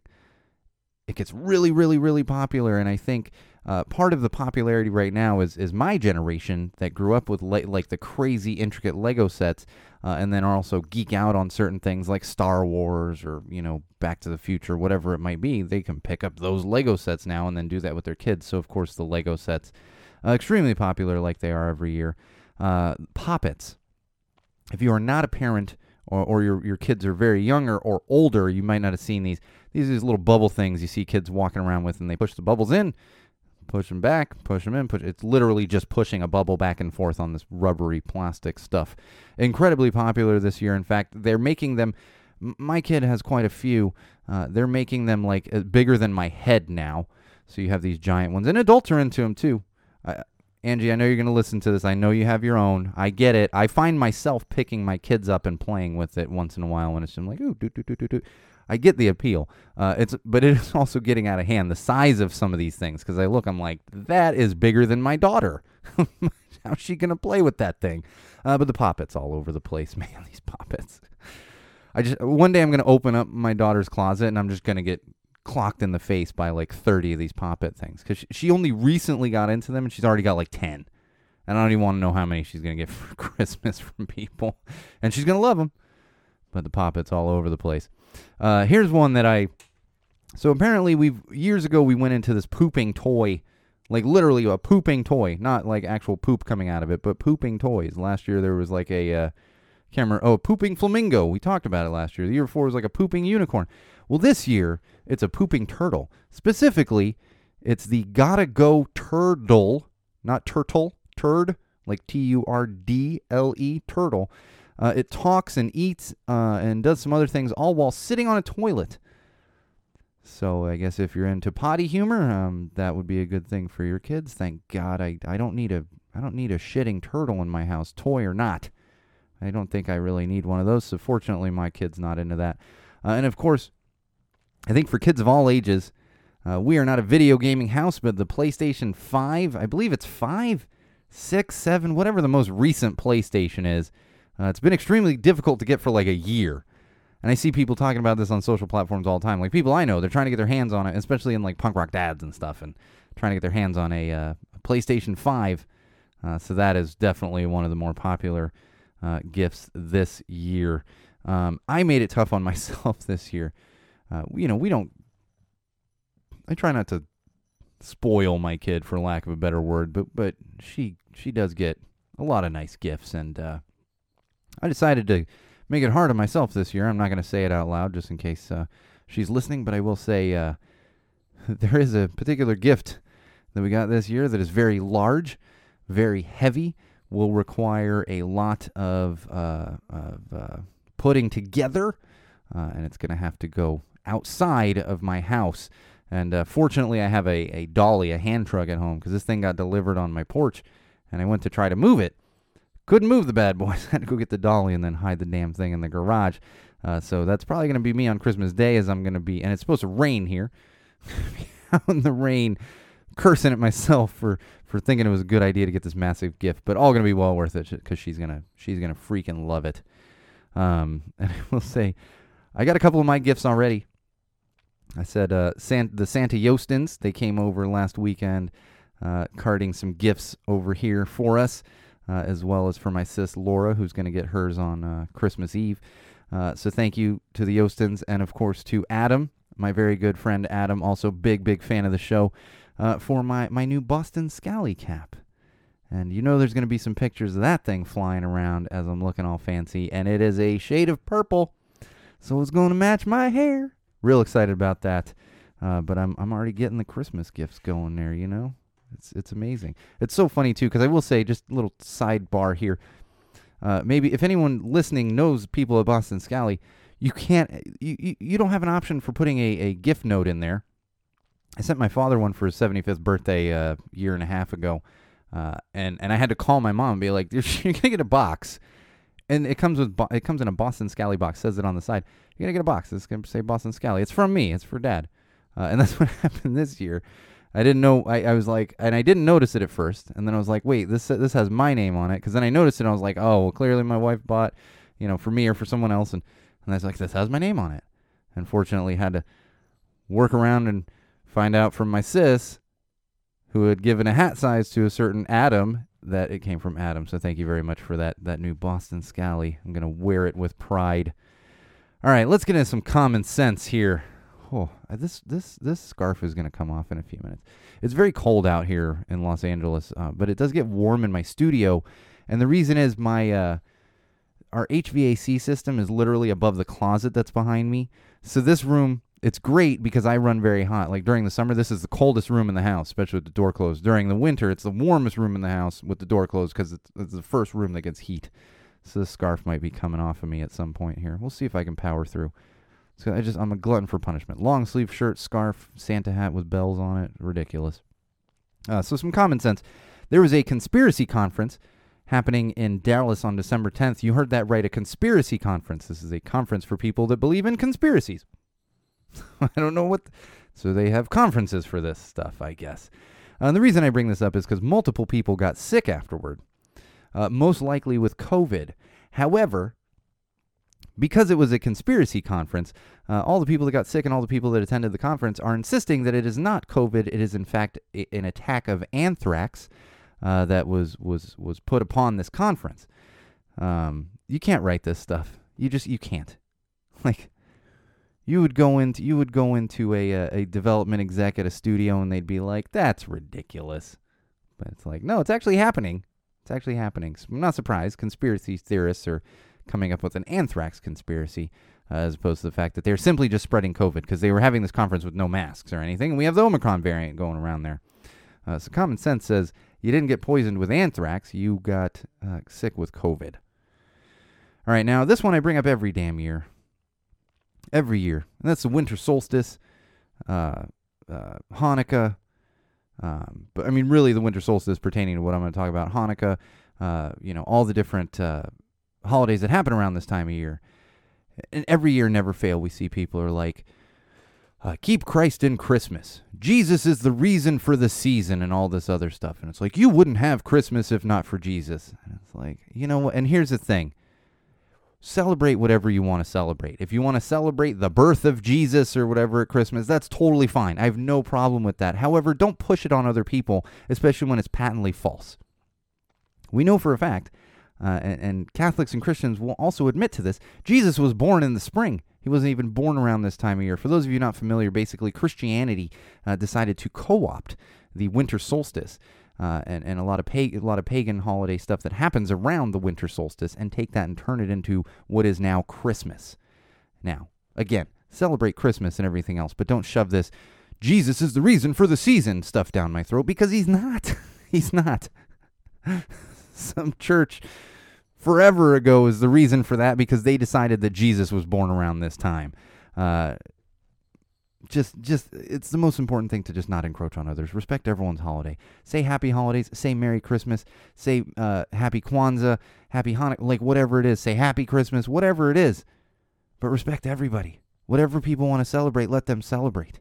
it gets really, really, really popular. And I think uh, part of the popularity right now is is my generation that grew up with le- like the crazy intricate Lego sets, uh, and then are also geek out on certain things like Star Wars or you know Back to the Future, whatever it might be. They can pick up those Lego sets now and then do that with their kids. So of course the Lego sets, uh, extremely popular like they are every year. Uh, Poppets. If you are not a parent or, or your your kids are very younger or older, you might not have seen these. These are these little bubble things you see kids walking around with, and they push the bubbles in, push them back, push them in. Push. It's literally just pushing a bubble back and forth on this rubbery plastic stuff. Incredibly popular this year. In fact, they're making them. My kid has quite a few. Uh, they're making them like uh, bigger than my head now. So you have these giant ones, and adults are into them too. Angie, I know you're going to listen to this. I know you have your own. I get it. I find myself picking my kids up and playing with it once in a while when it's just like, ooh, do, do, do, do, do. I get the appeal. Uh, it's, but it is also getting out of hand. The size of some of these things, because I look, I'm like, that is bigger than my daughter. How's she going to play with that thing? Uh, but the poppets all over the place, man. These poppets. I just one day I'm gonna open up my daughter's closet and I'm just gonna get clocked in the face by like 30 of these poppet things because she, only recently got into them and she's already got like 10 and i don't even want to know how many she's going to get for christmas from people and she's going to love them but the poppets all over the place uh, here's one that i so apparently we've years ago we went into this pooping toy like literally a pooping toy not like actual poop coming out of it but pooping toys last year there was like a uh, remember. Oh, pooping flamingo. We talked about it last year. The year before was like a pooping unicorn. Well, this year it's a pooping turtle. Specifically, it's the Gotta Go Turdle, not turtle, turd, like T U R D L E, turdle. Uh, it talks and eats uh, and does some other things, all while sitting on a toilet. So I guess if you're into potty humor, um, that would be a good thing for your kids. Thank God, I, I don't need a I don't need a shitting turtle in my house, toy or not. I don't think I really need one of those. So fortunately, my kid's not into that. Uh, and of course, I think for kids of all ages, uh, we are not a video gaming house, but the PlayStation 5, I believe it's 5, 6, 7, whatever the most recent PlayStation is, uh, it's been extremely difficult to get for like a year. And I see people talking about this on social platforms all the time. Like people I know, they're trying to get their hands on it, especially in like punk rock dads and stuff, and trying to get their hands on a, uh, PlayStation 5. Uh, so that is definitely one of the more popular uh, gifts this year. Um, I made it tough on myself this year. Uh, you know, we don't. I try not to spoil my kid, for lack of a better word, but but she she does get a lot of nice gifts, and uh, I decided to make it hard on myself this year. I'm not going to say it out loud just in case uh, she's listening, but I will say uh, there is a particular gift that we got this year that is very large, very heavy, will require a lot of, uh, of uh, putting together, uh, and it's going to have to go outside of my house. And uh, fortunately, I have a, a dolly, a hand truck at home, because this thing got delivered on my porch, and I went to try to move it. Couldn't move the bad boy. I had to go get the dolly and then hide the damn thing in the garage. Uh, so that's probably going to be me on Christmas Day, as I'm going to be, and it's supposed to rain here. out in the rain, cursing at myself for for thinking it was a good idea to get this massive gift, but all gonna be well worth it because she's gonna she's gonna freaking love it. Um, and I will say, I got a couple of my gifts already. I said uh, San- the Santa Yostins they came over last weekend, uh, carting some gifts over here for us, uh, as well as for my sis Laura, who's gonna get hers on uh, Christmas Eve. Uh, so thank you to the Yostins and of course to Adam, my very good friend Adam, also big big fan of the show uh, for my, my new Boston Scally cap. And you know there's going to be some pictures of that thing flying around as I'm looking all fancy. And it is a shade of purple. So it's going to match my hair. Real excited about that. Uh, but I'm, I'm already getting the Christmas gifts going there, you know? It's, it's amazing. It's so funny, too, because I will say, just a little sidebar here. Uh, maybe if anyone listening knows people at Boston Scally, you can't, you, you, you don't have an option for putting a, a gift note in there. I sent my father one for his 75th birthday a year and a half ago, uh, and and I had to call my mom and be like, "You're gonna get a box, and it comes with bo- it comes in a Boston Scally box. Says it on the side. You're gonna get a box. It's gonna say Boston Scally. It's from me. It's for Dad, uh, and that's what happened this year. I didn't know. I, I was like, and I didn't notice it at first, and then I was like, wait, this this has my name on it, because then I noticed it. and I was like, oh, well, clearly my wife bought, you know, for me or for someone else, and and I was like, this has my name on it. Unfortunately, had to work around and find out from my sis, who had given a hat size to a certain Adam, that it came from Adam. So thank you very much for that that new Boston Scally. I'm gonna wear it with pride. All right, let's get into some common sense here. Oh, uh, this this this scarf is gonna come off in a few minutes. It's very cold out here in Los Angeles, uh, but it does get warm in my studio, and the reason is my uh, our HVAC system is literally above the closet that's behind me. So this room, it's great because I run very hot. Like during the summer, this is the coldest room in the house, especially with the door closed. During the winter, it's the warmest room in the house with the door closed because it's, it's the first room that gets heat. So this scarf might be coming off of me at some point here. We'll see if I can power through. So I just I'm a glutton for punishment. Long sleeve shirt, scarf, Santa hat with bells on it, ridiculous. Uh, so some common sense. There was a conspiracy conference happening in Dallas on December 10th. You heard that right, a conspiracy conference. This is a conference for people that believe in conspiracies. I don't know what. So they have conferences for this stuff, I guess. Uh, and the reason I bring this up is because multiple people got sick afterward, uh, most likely with COVID. However, because it was a conspiracy conference, uh, all the people that got sick and all the people that attended the conference are insisting that it is not COVID. It is in fact a, an attack of anthrax uh, that was was was put upon this conference. Um, you can't write this stuff. You just you can't. Like you would go into you would go into a a, a development exec at a studio and they'd be like, "That's ridiculous," but it's like, no, it's actually happening. It's actually happening. So I'm not surprised. Conspiracy theorists are coming up with an anthrax conspiracy uh, as opposed to the fact that they're simply just spreading COVID because they were having this conference with no masks or anything. And we have the Omicron variant going around there. Uh, so common sense says you didn't get poisoned with anthrax, you got uh, sick with COVID. All right, now this one I bring up every damn year. Every year. And that's the winter solstice, uh, uh, Hanukkah. Um, but I mean, really, the winter solstice pertaining to what I'm going to talk about Hanukkah, uh, you know, all the different uh, holidays that happen around this time of year. And every year, never fail, we see people are like, uh, keep Christ in Christmas. Jesus is the reason for the season and all this other stuff. And it's like, you wouldn't have Christmas if not for Jesus. And it's like, you know? And here's the thing celebrate whatever you want to celebrate. If you want to celebrate the birth of Jesus or whatever at Christmas, that's totally fine. I have no problem with that. However, don't push it on other people, especially when it's patently false. We know for a fact, uh, and, and Catholics and Christians will also admit to this, Jesus was born in the spring. He wasn't even born around this time of year. For those of you not familiar, basically Christianity uh, decided to co-opt the winter solstice uh, and, and a lot of pag- a lot of pagan holiday stuff that happens around the winter solstice and take that and turn it into what is now Christmas. Now, again, celebrate Christmas and everything else, but don't shove this Jesus is the reason for the season stuff down my throat because he's not. he's not. Some church forever ago is the reason for that because they decided that Jesus was born around this time. Uh, just, just, it's the most important thing to just not encroach on others. Respect everyone's holiday. Say happy holidays. Say Merry Christmas. Say uh, Happy Kwanzaa, Happy Hanukkah, like whatever it is. Say Happy Christmas, whatever it is. But respect everybody. Whatever people want to celebrate, let them celebrate.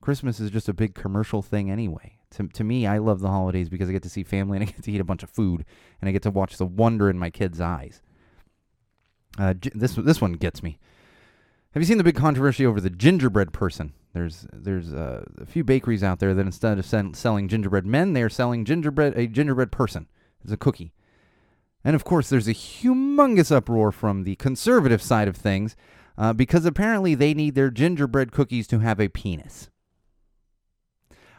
Christmas is just a big commercial thing anyway. To, to me, I love the holidays because I get to see family and I get to eat a bunch of food and I get to watch the wonder in my kids' eyes. Uh, this this one gets me. Have you seen the big controversy over the gingerbread person? There's there's uh, a few bakeries out there that instead of sen- selling gingerbread men, they are selling gingerbread a gingerbread person. It's a cookie. And of course, there's a humongous uproar from the conservative side of things uh, because apparently they need their gingerbread cookies to have a penis.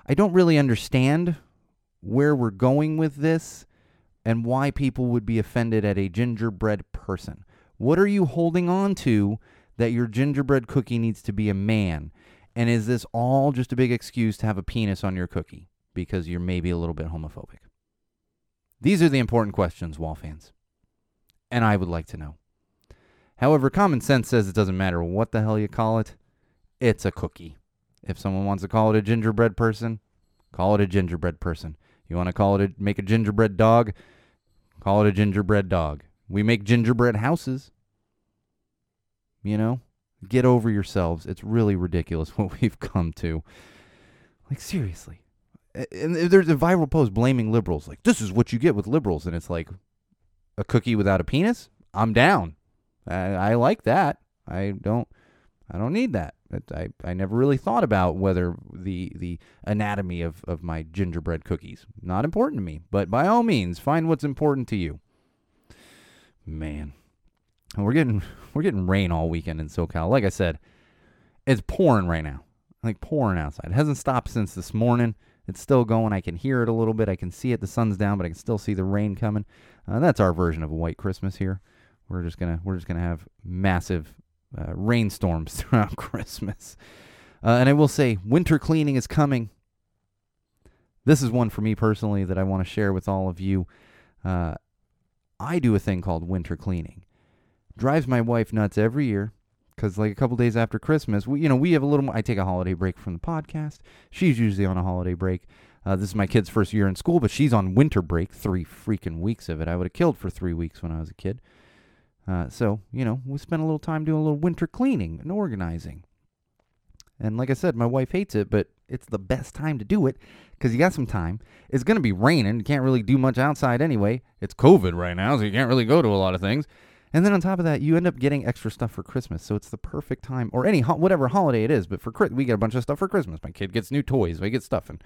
I don't really understand where we're going with this and why people would be offended at a gingerbread person. What are you holding on to that your gingerbread cookie needs to be a man? And is this all just a big excuse to have a penis on your cookie because you're maybe a little bit homophobic? These are the important questions, wall fans. And I would like to know. However, common sense says it doesn't matter what the hell you call it, it's a cookie. If someone wants to call it a gingerbread person, call it a gingerbread person. You want to call it a make a gingerbread dog, call it a gingerbread dog. We make gingerbread houses. You know? Get over yourselves. It's really ridiculous what we've come to. Like seriously. And there's a viral post blaming liberals. Like this is what you get with liberals and it's like a cookie without a penis? I'm down. I, I like that. I don't I don't need that. I, I never really thought about whether the the anatomy of, of my gingerbread cookies. Not important to me. But by all means, find what's important to you. Man. We're getting we're getting rain all weekend in SoCal. Like I said, it's pouring right now. Like pouring outside. It hasn't stopped since this morning. It's still going. I can hear it a little bit. I can see it. The sun's down, but I can still see the rain coming. Uh, that's our version of a white Christmas here. We're just gonna we're just gonna have massive uh, rainstorms throughout Christmas. Uh, and I will say, winter cleaning is coming. This is one for me personally that I want to share with all of you. Uh, I do a thing called winter cleaning. Drives my wife nuts every year because, like a couple days after Christmas, we you know we have a little. More, I take a holiday break from the podcast. She's usually on a holiday break. Uh, this is my kid's first year in school, but she's on winter break. Three freaking weeks of it. I would have killed for three weeks when I was a kid. Uh, so you know we spent a little time doing a little winter cleaning and organizing. And like I said, my wife hates it, but it's the best time to do it because you got some time. It's going to be raining. You can't really do much outside anyway. It's COVID right now, so you can't really go to a lot of things. And then on top of that, you end up getting extra stuff for Christmas. So it's the perfect time, or any ho- whatever holiday it is. But for we get a bunch of stuff for Christmas. My kid gets new toys. We get stuff, and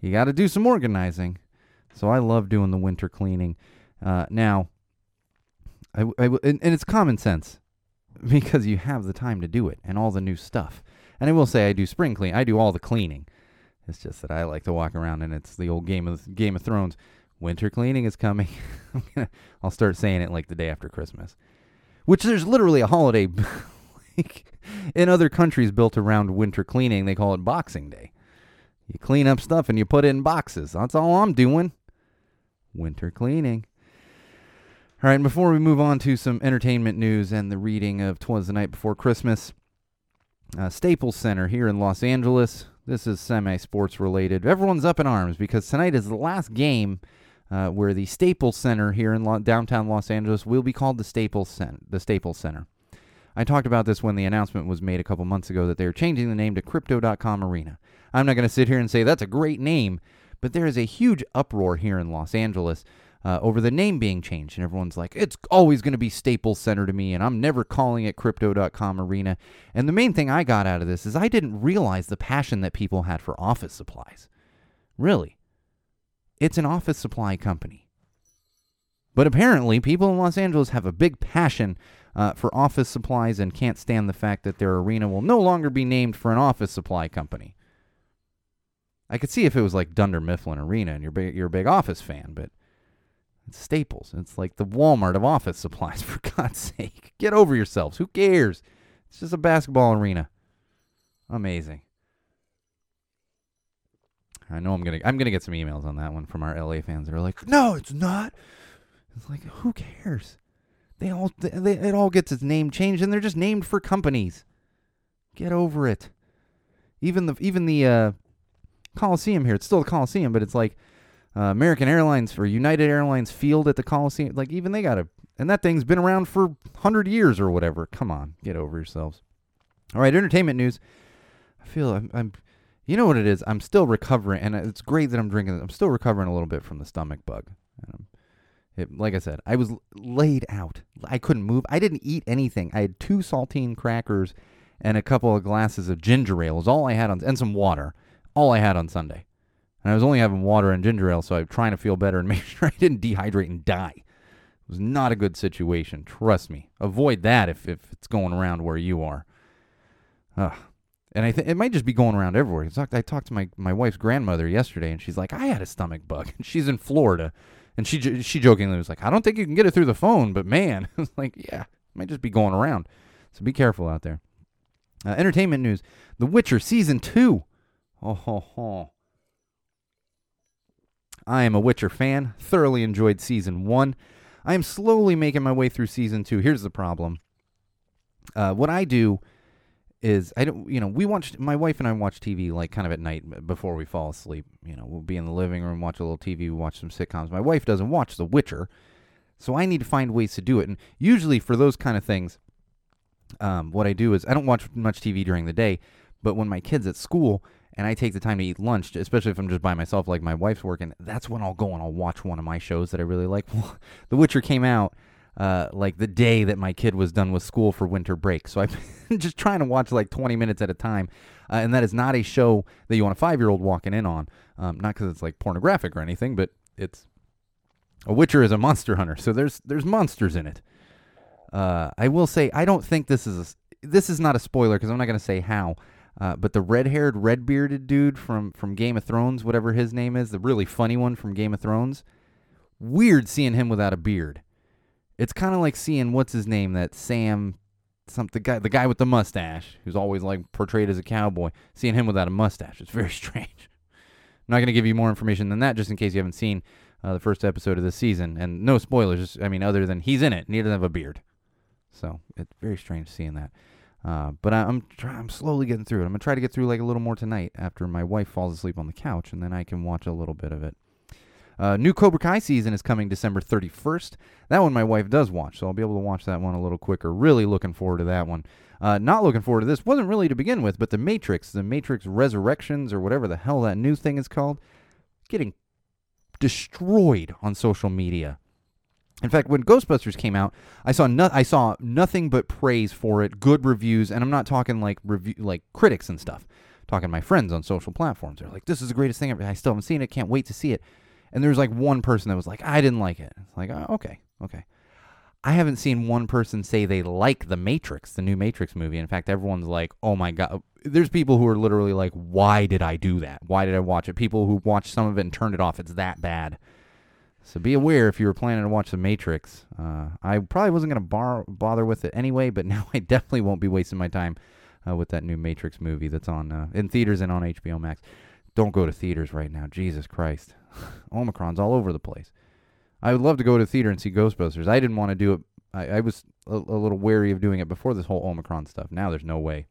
you got to do some organizing. So I love doing the winter cleaning. Uh, now, I, I and, and it's common sense because you have the time to do it and all the new stuff. And I will say I do spring clean. I do all the cleaning. It's just that I like to walk around and it's the old Game of Game of Thrones. Winter cleaning is coming. I'll start saying it like the day after Christmas, which there's literally a holiday like, in other countries built around winter cleaning. They call it Boxing Day. You clean up stuff and you put it in boxes. That's all I'm doing. Winter cleaning. All right, and before we move on to some entertainment news and the reading of Twas the Night Before Christmas, uh, Staples Center here in Los Angeles. This is semi sports related. Everyone's up in arms because tonight is the last game uh, where the Staples Center here in Lo- downtown Los Angeles will be called the Staples Center. The Staples Center. I talked about this when the announcement was made a couple months ago that they are changing the name to Crypto.com Arena. I'm not going to sit here and say that's a great name, but there is a huge uproar here in Los Angeles uh, over the name being changed. And everyone's like, it's always going to be Staples Center to me, and I'm never calling it Crypto.com Arena. And the main thing I got out of this is I didn't realize the passion that people had for office supplies. Really. It's an office supply company. But apparently, people in Los Angeles have a big passion uh, for office supplies and can't stand the fact that their arena will no longer be named for an office supply company. I could see if it was like Dunder Mifflin Arena and you're, big, you're a big office fan, but it's Staples. It's like the Walmart of office supplies, for God's sake. Get over yourselves. Who cares? It's just a basketball arena. Amazing. I know I'm gonna I'm gonna get some emails on that one from our LA fans that are like, no, it's not. It's like, who cares? They all they, it all gets its name changed, and they're just named for companies. Get over it. Even the even the uh, Coliseum here, it's still the Coliseum, but it's like uh, American Airlines or United Airlines Field at the Coliseum. Like even they got a and that thing's been around for hundred years or whatever. Come on, get over yourselves. All right, entertainment news. I feel I'm, I'm you know what it is. I'm still recovering, and it's great that I'm drinking. I'm still recovering a little bit from the stomach bug. It, like I said, I was laid out. I couldn't move. I didn't eat anything. I had two saltine crackers and a couple of glasses of ginger ale. Is all I had on, and some water. All I had on Sunday. And I was only having water and ginger ale, so I'm trying to feel better and make sure I didn't dehydrate and die. It was not a good situation. Trust me. Avoid that if, if it's going around where you are. Ugh. And I think it might just be going around everywhere. I talked, to my, my wife's grandmother yesterday, and she's like, I had a stomach bug. And she's in Florida. And she she jokingly was like, I don't think you can get it through the phone, but man, I was like, yeah, it might just be going around. So be careful out there. Uh, entertainment news The Witcher Season 2. Oh, ho, ho. I am a Witcher fan, thoroughly enjoyed Season 1. I am slowly making my way through Season 2. Here's the problem. Uh, what I do is I don't you know we watch my wife and I watch TV like kind of at night before we fall asleep. You know we'll be in the living room watch a little TV, watch some sitcoms. My wife doesn't watch The Witcher, so I need to find ways to do it. And usually for those kind of things, um, what I do is I don't watch much TV during the day, but when my kids at school and I take the time to eat lunch, especially if I'm just by myself, like my wife's working, that's when I'll go and I'll watch one of my shows that I really like. The Witcher came out uh, like the day that my kid was done with school for winter break. So been just trying to watch like 20 minutes at a time. Uh, and that is not a show that you want a five year old walking in on. Um, not because it's like pornographic or anything, but it's a Witcher is a monster hunter. So there's there's monsters in it. Uh, I will say I don't think this is a this is not a spoiler because I'm not going to say how. Uh, but the red-haired, red-bearded dude from from Game of Thrones, whatever his name is, the really funny one from Game of Thrones, weird seeing him without a beard. It's kind of like seeing what's his name, that Sam, some the guy, the guy with the mustache, who's always like portrayed as a cowboy. Seeing him without a mustache, it's very strange. I'm not going to give you more information than that, just in case you haven't seen uh, the first episode of this season. And no spoilers. I mean, other than he's in it and he doesn't have a beard, so it's very strange seeing that. Uh, but I, I'm try, I'm slowly getting through it. I'm gonna try to get through like a little more tonight after my wife falls asleep on the couch, and then I can watch a little bit of it. Uh, new Cobra Kai season is coming December 31st. That one my wife does watch, so I'll be able to watch that one a little quicker. Really looking forward to that one. Uh, not looking forward to this. Wasn't really to begin with, but The Matrix, The Matrix Resurrections, or whatever the hell that new thing is called, getting destroyed on social media. In fact, when Ghostbusters came out, I saw no- I saw nothing but praise for it, good reviews, and I'm not talking like review like critics and stuff. talking to my friends on social platforms. They're like, "This is the greatest thing ever." I still haven't seen it. Can't wait to see it. And there's like one person that was like, "I didn't like it." It's like, oh, okay, okay. I haven't seen one person say they like the Matrix, the new Matrix movie. In fact, everyone's like, "Oh my god!" There's people who are literally like, "Why did I do that? Why did I watch it?" People who watched some of it and turned it off. It's that bad. So be aware if you were planning to watch The Matrix. Uh, I probably wasn't going to bar- bother with it anyway, but now I definitely won't be wasting my time uh, with that new Matrix movie that's on uh, in theaters and on HBO Max. Don't go to theaters right now. Jesus Christ. Omicron's all over the place. I would love to go to theater and see Ghostbusters. I didn't want to do it. I, I was a, a little wary of doing it before this whole Omicron stuff. Now there's no way.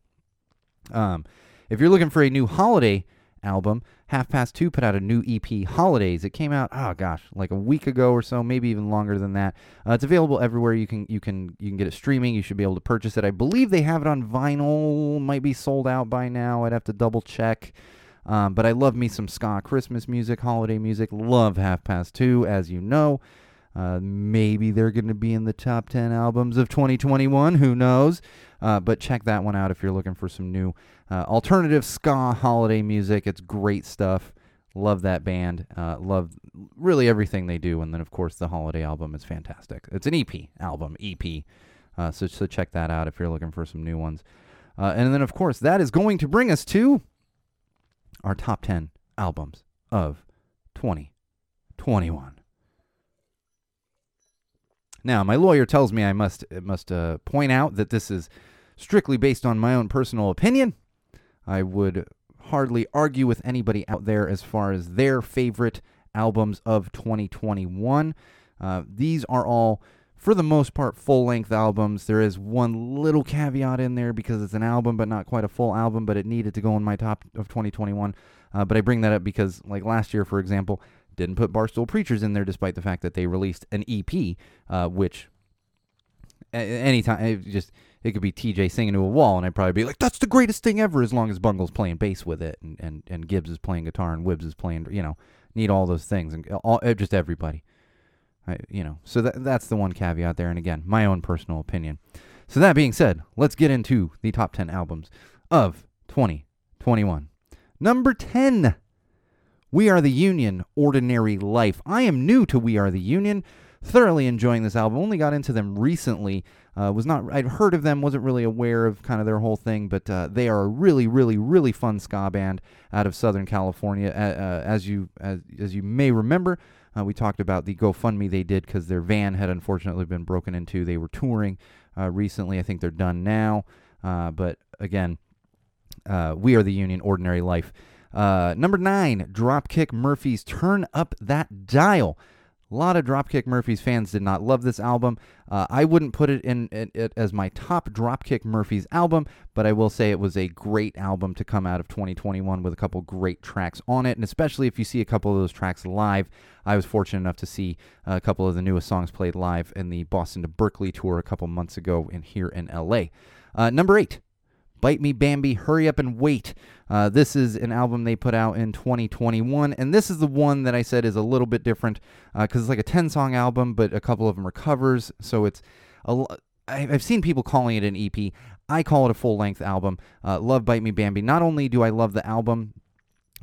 Um, if you're looking for a new holiday album, Half Past Two put out a new EP, Holidays. It came out, oh gosh, like a week ago or so, maybe even longer than that. Uh, it's available everywhere. You can you can you can get it streaming. You should be able to purchase it. I believe they have it on vinyl. Might be sold out by now. I'd have to double check. Um, but I love me some ska Christmas music, holiday music. Love Half Past Two, as you know. Uh, maybe they're going to be in the top 10 albums of 2021. Who knows? Uh, but check that one out if you're looking for some new uh, alternative ska holiday music. It's great stuff. Love that band. Uh, love really everything they do. And then, of course, the holiday album is fantastic. It's an EP album, EP. Uh, so, so check that out if you're looking for some new ones. Uh, and then, of course, that is going to bring us to our top 10 albums of 2021. Now, my lawyer tells me I must must uh, point out that this is strictly based on my own personal opinion. I would hardly argue with anybody out there as far as their favorite albums of 2021. Uh, these are all, for the most part, full length albums. There is one little caveat in there because it's an album, but not quite a full album, but it needed to go in my top of 2021. Uh, but I bring that up because, like last year, for example, didn't put Barstool Preachers in there despite the fact that they released an EP, uh, which anytime it just it could be TJ singing to a wall, and I'd probably be like, "That's the greatest thing ever," as long as Bungle's playing bass with it, and and, and Gibbs is playing guitar, and Wibbs is playing, you know, need all those things, and all uh, just everybody, I, you know. So that that's the one caveat there, and again, my own personal opinion. So that being said, let's get into the top ten albums of 2021. Number ten. We Are the Union, Ordinary Life. I am new to We Are the Union, thoroughly enjoying this album. Only got into them recently. Uh, was not I'd heard of them, wasn't really aware of kind of their whole thing, but uh, they are a really, really, really fun ska band out of Southern California. Uh, as you as, as you may remember, uh, we talked about the GoFundMe they did because their van had unfortunately been broken into. They were touring uh, recently. I think they're done now. Uh, but again, We Are the Union, Ordinary Life. Number nine, Dropkick Murphys, Turn Up That Dial. A lot of Dropkick Murphys fans did not love this album. Uh, I wouldn't put it in it, as my top Dropkick Murphys album, but I will say it was a great album to come out of 2021 with a couple great tracks on it, and especially if you see a couple of those tracks live. I was fortunate enough to see a couple of the newest songs played live in the Boston to Berkeley tour a couple months ago in here in LA. Uh, number eight, Bite Me Bambi, Hurry Up and Wait. Uh, this is an album they put out in 2021, and this is the one that I said is a little bit different because it's like a 10 song album, but a couple of them are covers. So it's I've seen people calling it an EP. I call it a full length album. Uh, love Bite Me Bambi. Not only do I love the album,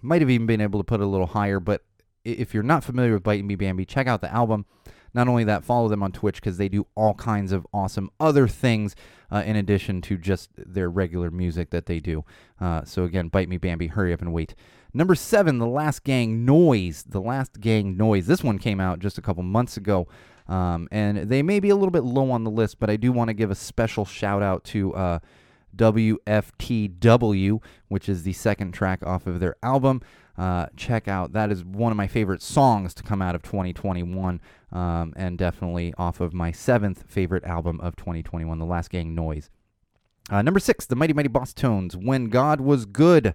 might have even been able to put it a little higher, but if you're not familiar with Bite Me Bambi, check out the album. Not only that, follow them on Twitch because they do all kinds of awesome other things uh, in addition to just their regular music that they do. Uh, so again, Bite Me Bambi, hurry up and wait. Number seven, The Last Gang Noise. The Last Gang Noise. This one came out just a couple months ago. Um, and they may be a little bit low on the list, but I do want to give a special shout out to uh, WFTW, which is the second track off of their album. Uh, check out that is one of my favorite songs to come out of 2021, um, and definitely off of my seventh favorite album of 2021, The Last Gang Noise. Uh, number six, the Mighty Mighty Bosstones, When God Was Good.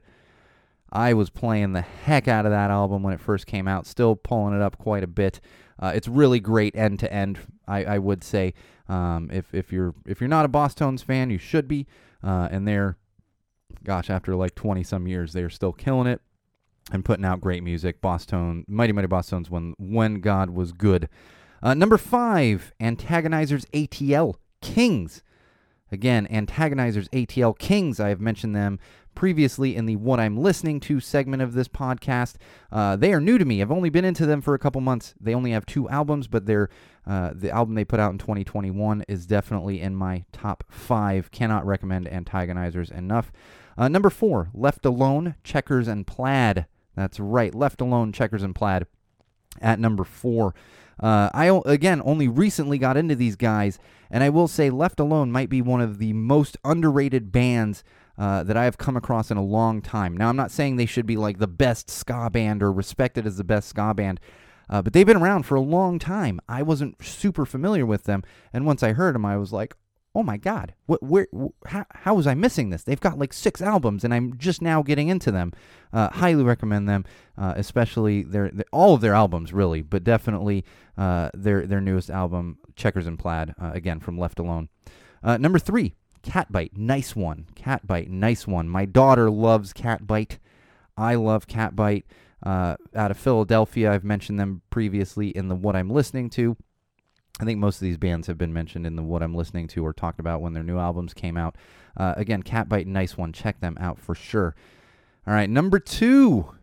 I was playing the heck out of that album when it first came out, still pulling it up quite a bit. Uh, it's really great end to end. I, would say um, if if you're if you're not a Bosstones fan, you should be. Uh, and they're, gosh, after like 20 some years, they're still killing it and putting out great music. Bosstone, Mighty Mighty Bosstones, when when God was good. Uh, number five, Antagonizers ATL Kings. Again, Antagonizers ATL Kings. I have mentioned them previously in the What I'm Listening to segment of this podcast. Uh, they are new to me. I've only been into them for a couple months. They only have two albums, but they're, uh, the album they put out in 2021 is definitely in my top five. Cannot recommend Antagonizers enough. Uh, number four, Left Alone, Checkers and Plaid. That's right, Left Alone, Checkers and Plaid at number four. Uh, I again only recently got into these guys, and I will say Left Alone might be one of the most underrated bands uh, that I have come across in a long time. Now, I'm not saying they should be like the best ska band or respected as the best ska band, uh, but they've been around for a long time. I wasn't super familiar with them, and once I heard them, I was like, "Oh my God, what? Where? Wh- how, how was I missing this? They've got like six albums, and I'm just now getting into them. Uh, highly recommend them, uh, especially their, their all of their albums, really, but definitely uh, their their newest album, Checkers and Plaid, uh, again from Left Alone. Uh, number three, Catbite nice one. Catbite nice one. My daughter loves Catbite I love Catbite. Uh, out of Philadelphia, I've mentioned them previously in the What I'm Listening to. I think most of these bands have been mentioned in the What I'm Listening to or talked about when their new albums came out. Uh, again, Catbite, nice one. Check them out for sure. All right, number two,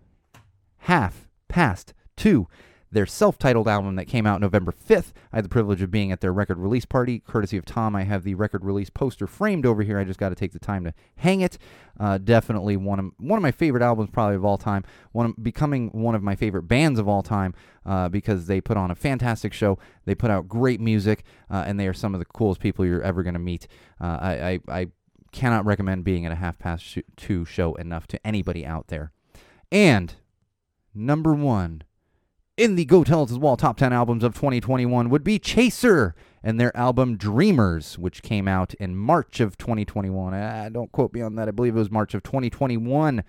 Half Past Two their self titled album that came out November 5th. I had the privilege of being at their record release party. Courtesy of Tom, I have the record release poster framed over here. I just got to take the time to hang it. Uh, definitely one of, one of my favorite albums, probably of all time. One of, becoming one of my favorite bands of all time uh, because they put on a fantastic show. They put out great music, uh, and they are some of the coolest people you're ever going to meet. Uh, I, I, I cannot recommend being at a half past two show enough to anybody out there. And number one in the Go Tell the Wall top 10 albums of 2021 would be Chaser and their album Dreamers, which came out in March of 2021. Uh, don't quote me on that. I believe it was March of 2021.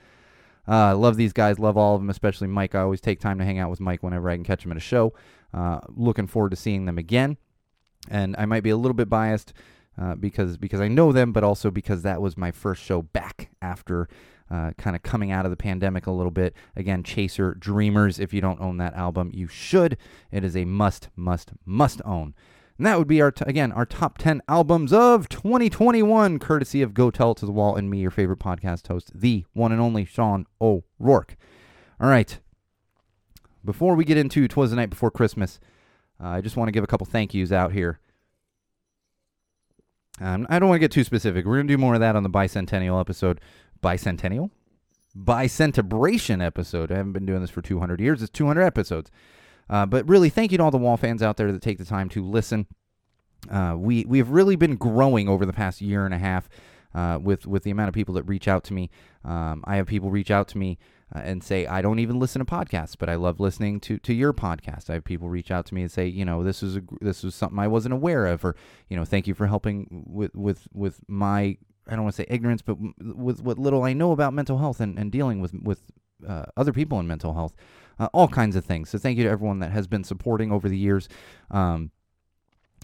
Uh, love these guys. Love all of them, especially Mike. I always take time to hang out with Mike whenever I can catch him at a show. Uh, looking forward to seeing them again. And I might be a little bit biased uh, because because I know them, but also because that was my first show back after uh, kind of coming out of the pandemic a little bit. Again, Chaser Dreamers. If you don't own that album, you should. It is a must, must, must own. And that would be our t- again our top ten albums of 2021, courtesy of Go Tell It to the Wall and me, your favorite podcast host, the one and only Sean O'Rourke. All right. Before we get into Twas the Night Before Christmas, uh, I just want to give a couple thank yous out here. Um, I don't want to get too specific. We're going to do more of that on the bicentennial episode. Bicentennial? Bicentibration episode. I haven't been doing this for 200 years. It's 200 episodes. Uh, but really, thank you to all the wall fans out there that take the time to listen. Uh, we we have really been growing over the past year and a half uh, with with the amount of people that reach out to me. Um, I have people reach out to me uh, and say I don't even listen to podcasts, but I love listening to, to your podcast. I have people reach out to me and say, you know, this is a this was something I wasn't aware of, or you know, thank you for helping with with with my I don't want to say ignorance, but with what little I know about mental health and, and dealing with with uh, other people in mental health, uh, all kinds of things. So thank you to everyone that has been supporting over the years. Um,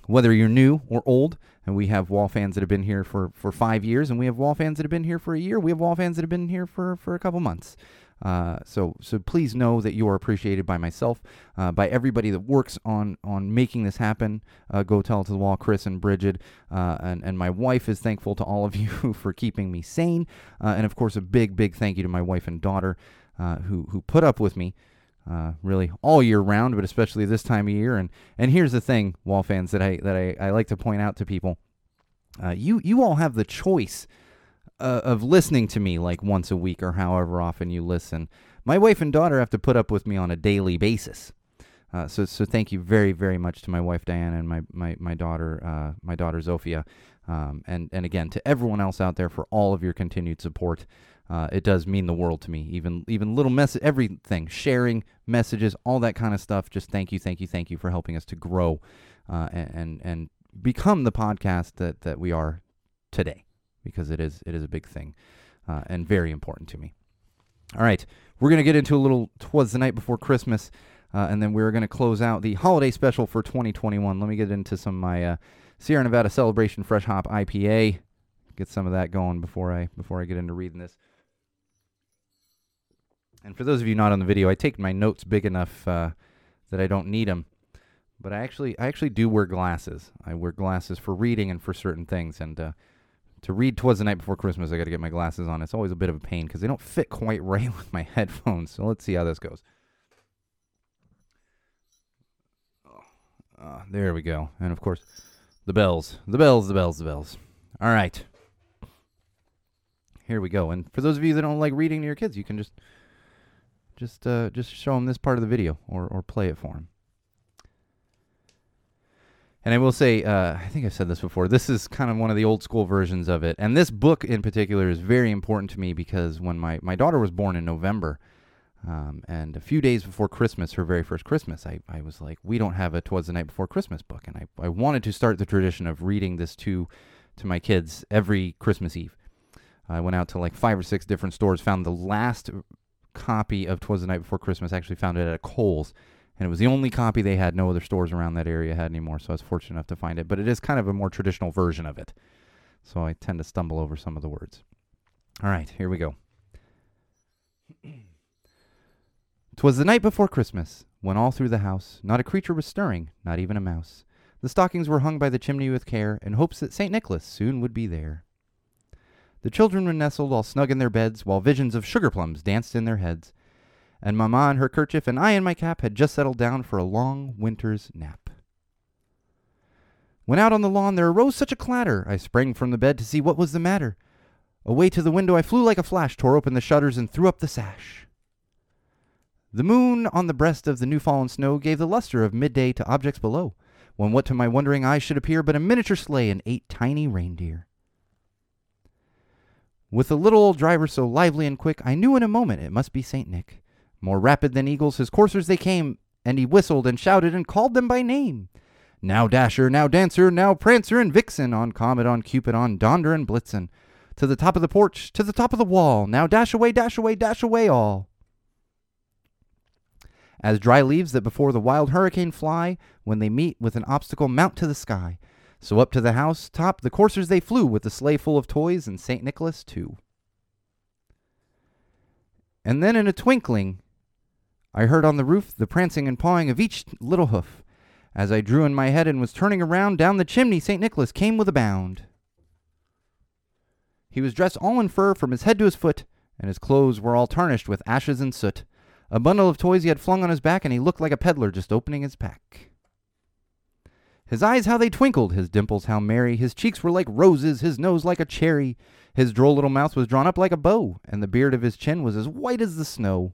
whether you're new or old, and we have wall fans that have been here for, for five years, and we have wall fans that have been here for a year. We have wall fans that have been here for, for a couple months. Uh, so so please know that you are appreciated by myself, uh, by everybody that works on on making this happen. Uh, Go tell it to the wall, Chris and Bridget, uh, and and my wife is thankful to all of you for keeping me sane, uh, and of course a big big thank you to my wife and daughter, uh, who who put up with me. Really all year round, but especially this time of year. And and here's the thing, wall fans, that I that I, I like to point out to people: you you all have the choice uh, of listening to me like once a week or however often you listen. My wife and daughter have to put up with me on a daily basis. Uh, so so thank you very very much to my wife Diana and my my my daughter uh, my daughter Zofia, um, and and again to everyone else out there for all of your continued support. Uh, it does mean the world to me. Even even little message, everything, sharing messages, all that kind of stuff. Just thank you, thank you, thank you for helping us to grow uh, and and become the podcast that that we are today, because it is it is a big thing uh, and very important to me. All right, we're gonna get into a little. Twas the night before Christmas, uh, and then we're gonna close out the holiday special for 2021. Let me get into some of my uh, Sierra Nevada Celebration Fresh Hop IPA. Get some of that going before I before I get into reading this. And for those of you not on the video, I take my notes big enough uh, that I don't need them. But I actually, I actually do wear glasses. I wear glasses for reading and for certain things. And uh, to read "Twas the Night Before Christmas," I got to get my glasses on. It's always a bit of a pain because they don't fit quite right with my headphones. So let's see how this goes. Oh, uh, there we go. And of course, the bells, the bells, the bells, the bells. All right. Here we go. And for those of you that don't like reading to your kids, you can just just uh, just show them this part of the video or, or play it for them. And I will say, uh, I think I've said this before. This is kind of one of the old school versions of it. And this book in particular is very important to me because when my, my daughter was born in November, um, and a few days before Christmas, her very first Christmas, I, I was like, we don't have a Twas the Night Before Christmas book. And I, I wanted to start the tradition of reading this to, to my kids every Christmas Eve. I went out to like five or six different stores, found the last copy of Twas the Night Before Christmas, actually found it at a Kohl's. And it was the only copy they had. No other stores around that area had anymore, so I was fortunate enough to find it. But it is kind of a more traditional version of it. So I tend to stumble over some of the words. All right, here we go. Twas the night before Christmas, when all through the house not a creature was stirring, not even a mouse. The stockings were hung by the chimney with care, in hopes that St. Nicholas soon would be there. The children were nestled all snug in their beds, while visions of sugar plums danced in their heads. And Mamma in her kerchief and I in my cap had just settled down for a long winter's nap. When out on the lawn there arose such a clatter, I sprang from the bed to see what was the matter. Away to the window I flew like a flash, tore open the shutters, and threw up the sash. The moon on the breast of the new fallen snow gave the luster of midday to objects below, when what to my wondering eyes should appear but a miniature sleigh and eight tiny reindeer. With the little old driver so lively and quick, I knew in a moment it must be Saint Nick. More rapid than eagles, his coursers they came, and he whistled and shouted and called them by name. Now Dasher, now Dancer, now Prancer and Vixen, on Comet, on Cupid, on Donder and Blitzen. To the top of the porch, to the top of the wall, now dash away, dash away, dash away all. As dry leaves that before the wild hurricane fly, when they meet with an obstacle mount to the sky. So up to the house top the coursers they flew with the sleigh full of toys and St. Nicholas too. And then in a twinkling, I heard on the roof the prancing and pawing of each little hoof. As I drew in my head and was turning around, down the chimney St. Nicholas came with a bound. He was dressed all in fur from his head to his foot, and his clothes were all tarnished with ashes and soot. A bundle of toys he had flung on his back, and he looked like a peddler just opening his pack. His eyes how they twinkled, his dimples how merry, his cheeks were like roses, his nose like a cherry, his droll little mouth was drawn up like a bow, and the beard of his chin was as white as the snow.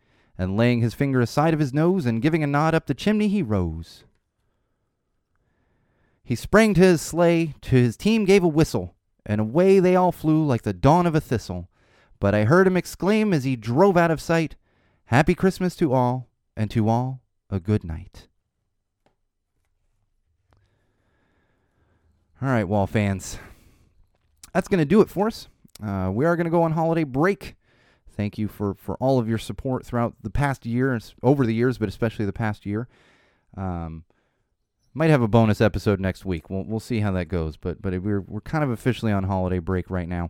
and laying his finger aside of his nose and giving a nod up the chimney, he rose. He sprang to his sleigh, to his team gave a whistle, and away they all flew like the dawn of a thistle. But I heard him exclaim as he drove out of sight, Happy Christmas to all, and to all a good night. All right, Wall fans. That's going to do it for us. Uh, we are going to go on holiday break. Thank you for, for all of your support throughout the past year, over the years, but especially the past year. Um, might have a bonus episode next week. We'll, we'll see how that goes. But but we're we're kind of officially on holiday break right now.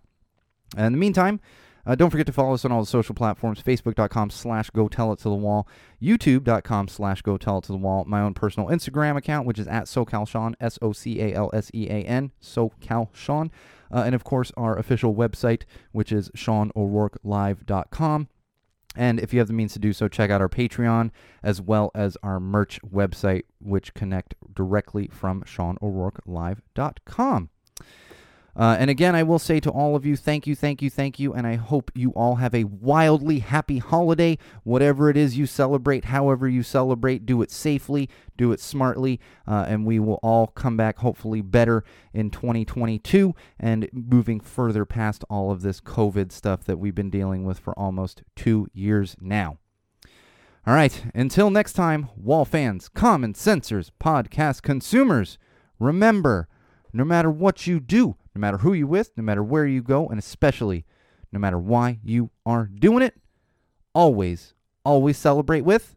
And in the meantime, Uh, don't forget to follow us on all the social platforms, facebook.com slash go tell it to the wall, youtube.com slash go tell it to the wall, my own personal Instagram account, which is at SoCalSean, S-O-C-A-L-S-E-A-N, SoCalSean, uh, and of course our official website, which is SeanO'RourkeLive.com. And if you have the means to do so, check out our Patreon as well as our merch website, which connect directly from SeanO'RourkeLive.com. Uh, and again, I will say to all of you, thank you, thank you, thank you, and I hope you all have a wildly happy holiday. Whatever it is you celebrate, however you celebrate, do it safely, do it smartly, uh, and we will all come back hopefully better in 2022 and moving further past all of this COVID stuff that we've been dealing with for almost two years now. All right, until next time, wall fans, common sensors, podcast consumers, remember, no matter what you do, no matter who you're with, no matter where you go, and especially no matter why you are doing it, always, always celebrate with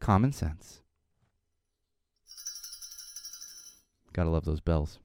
common sense. Gotta love those bells.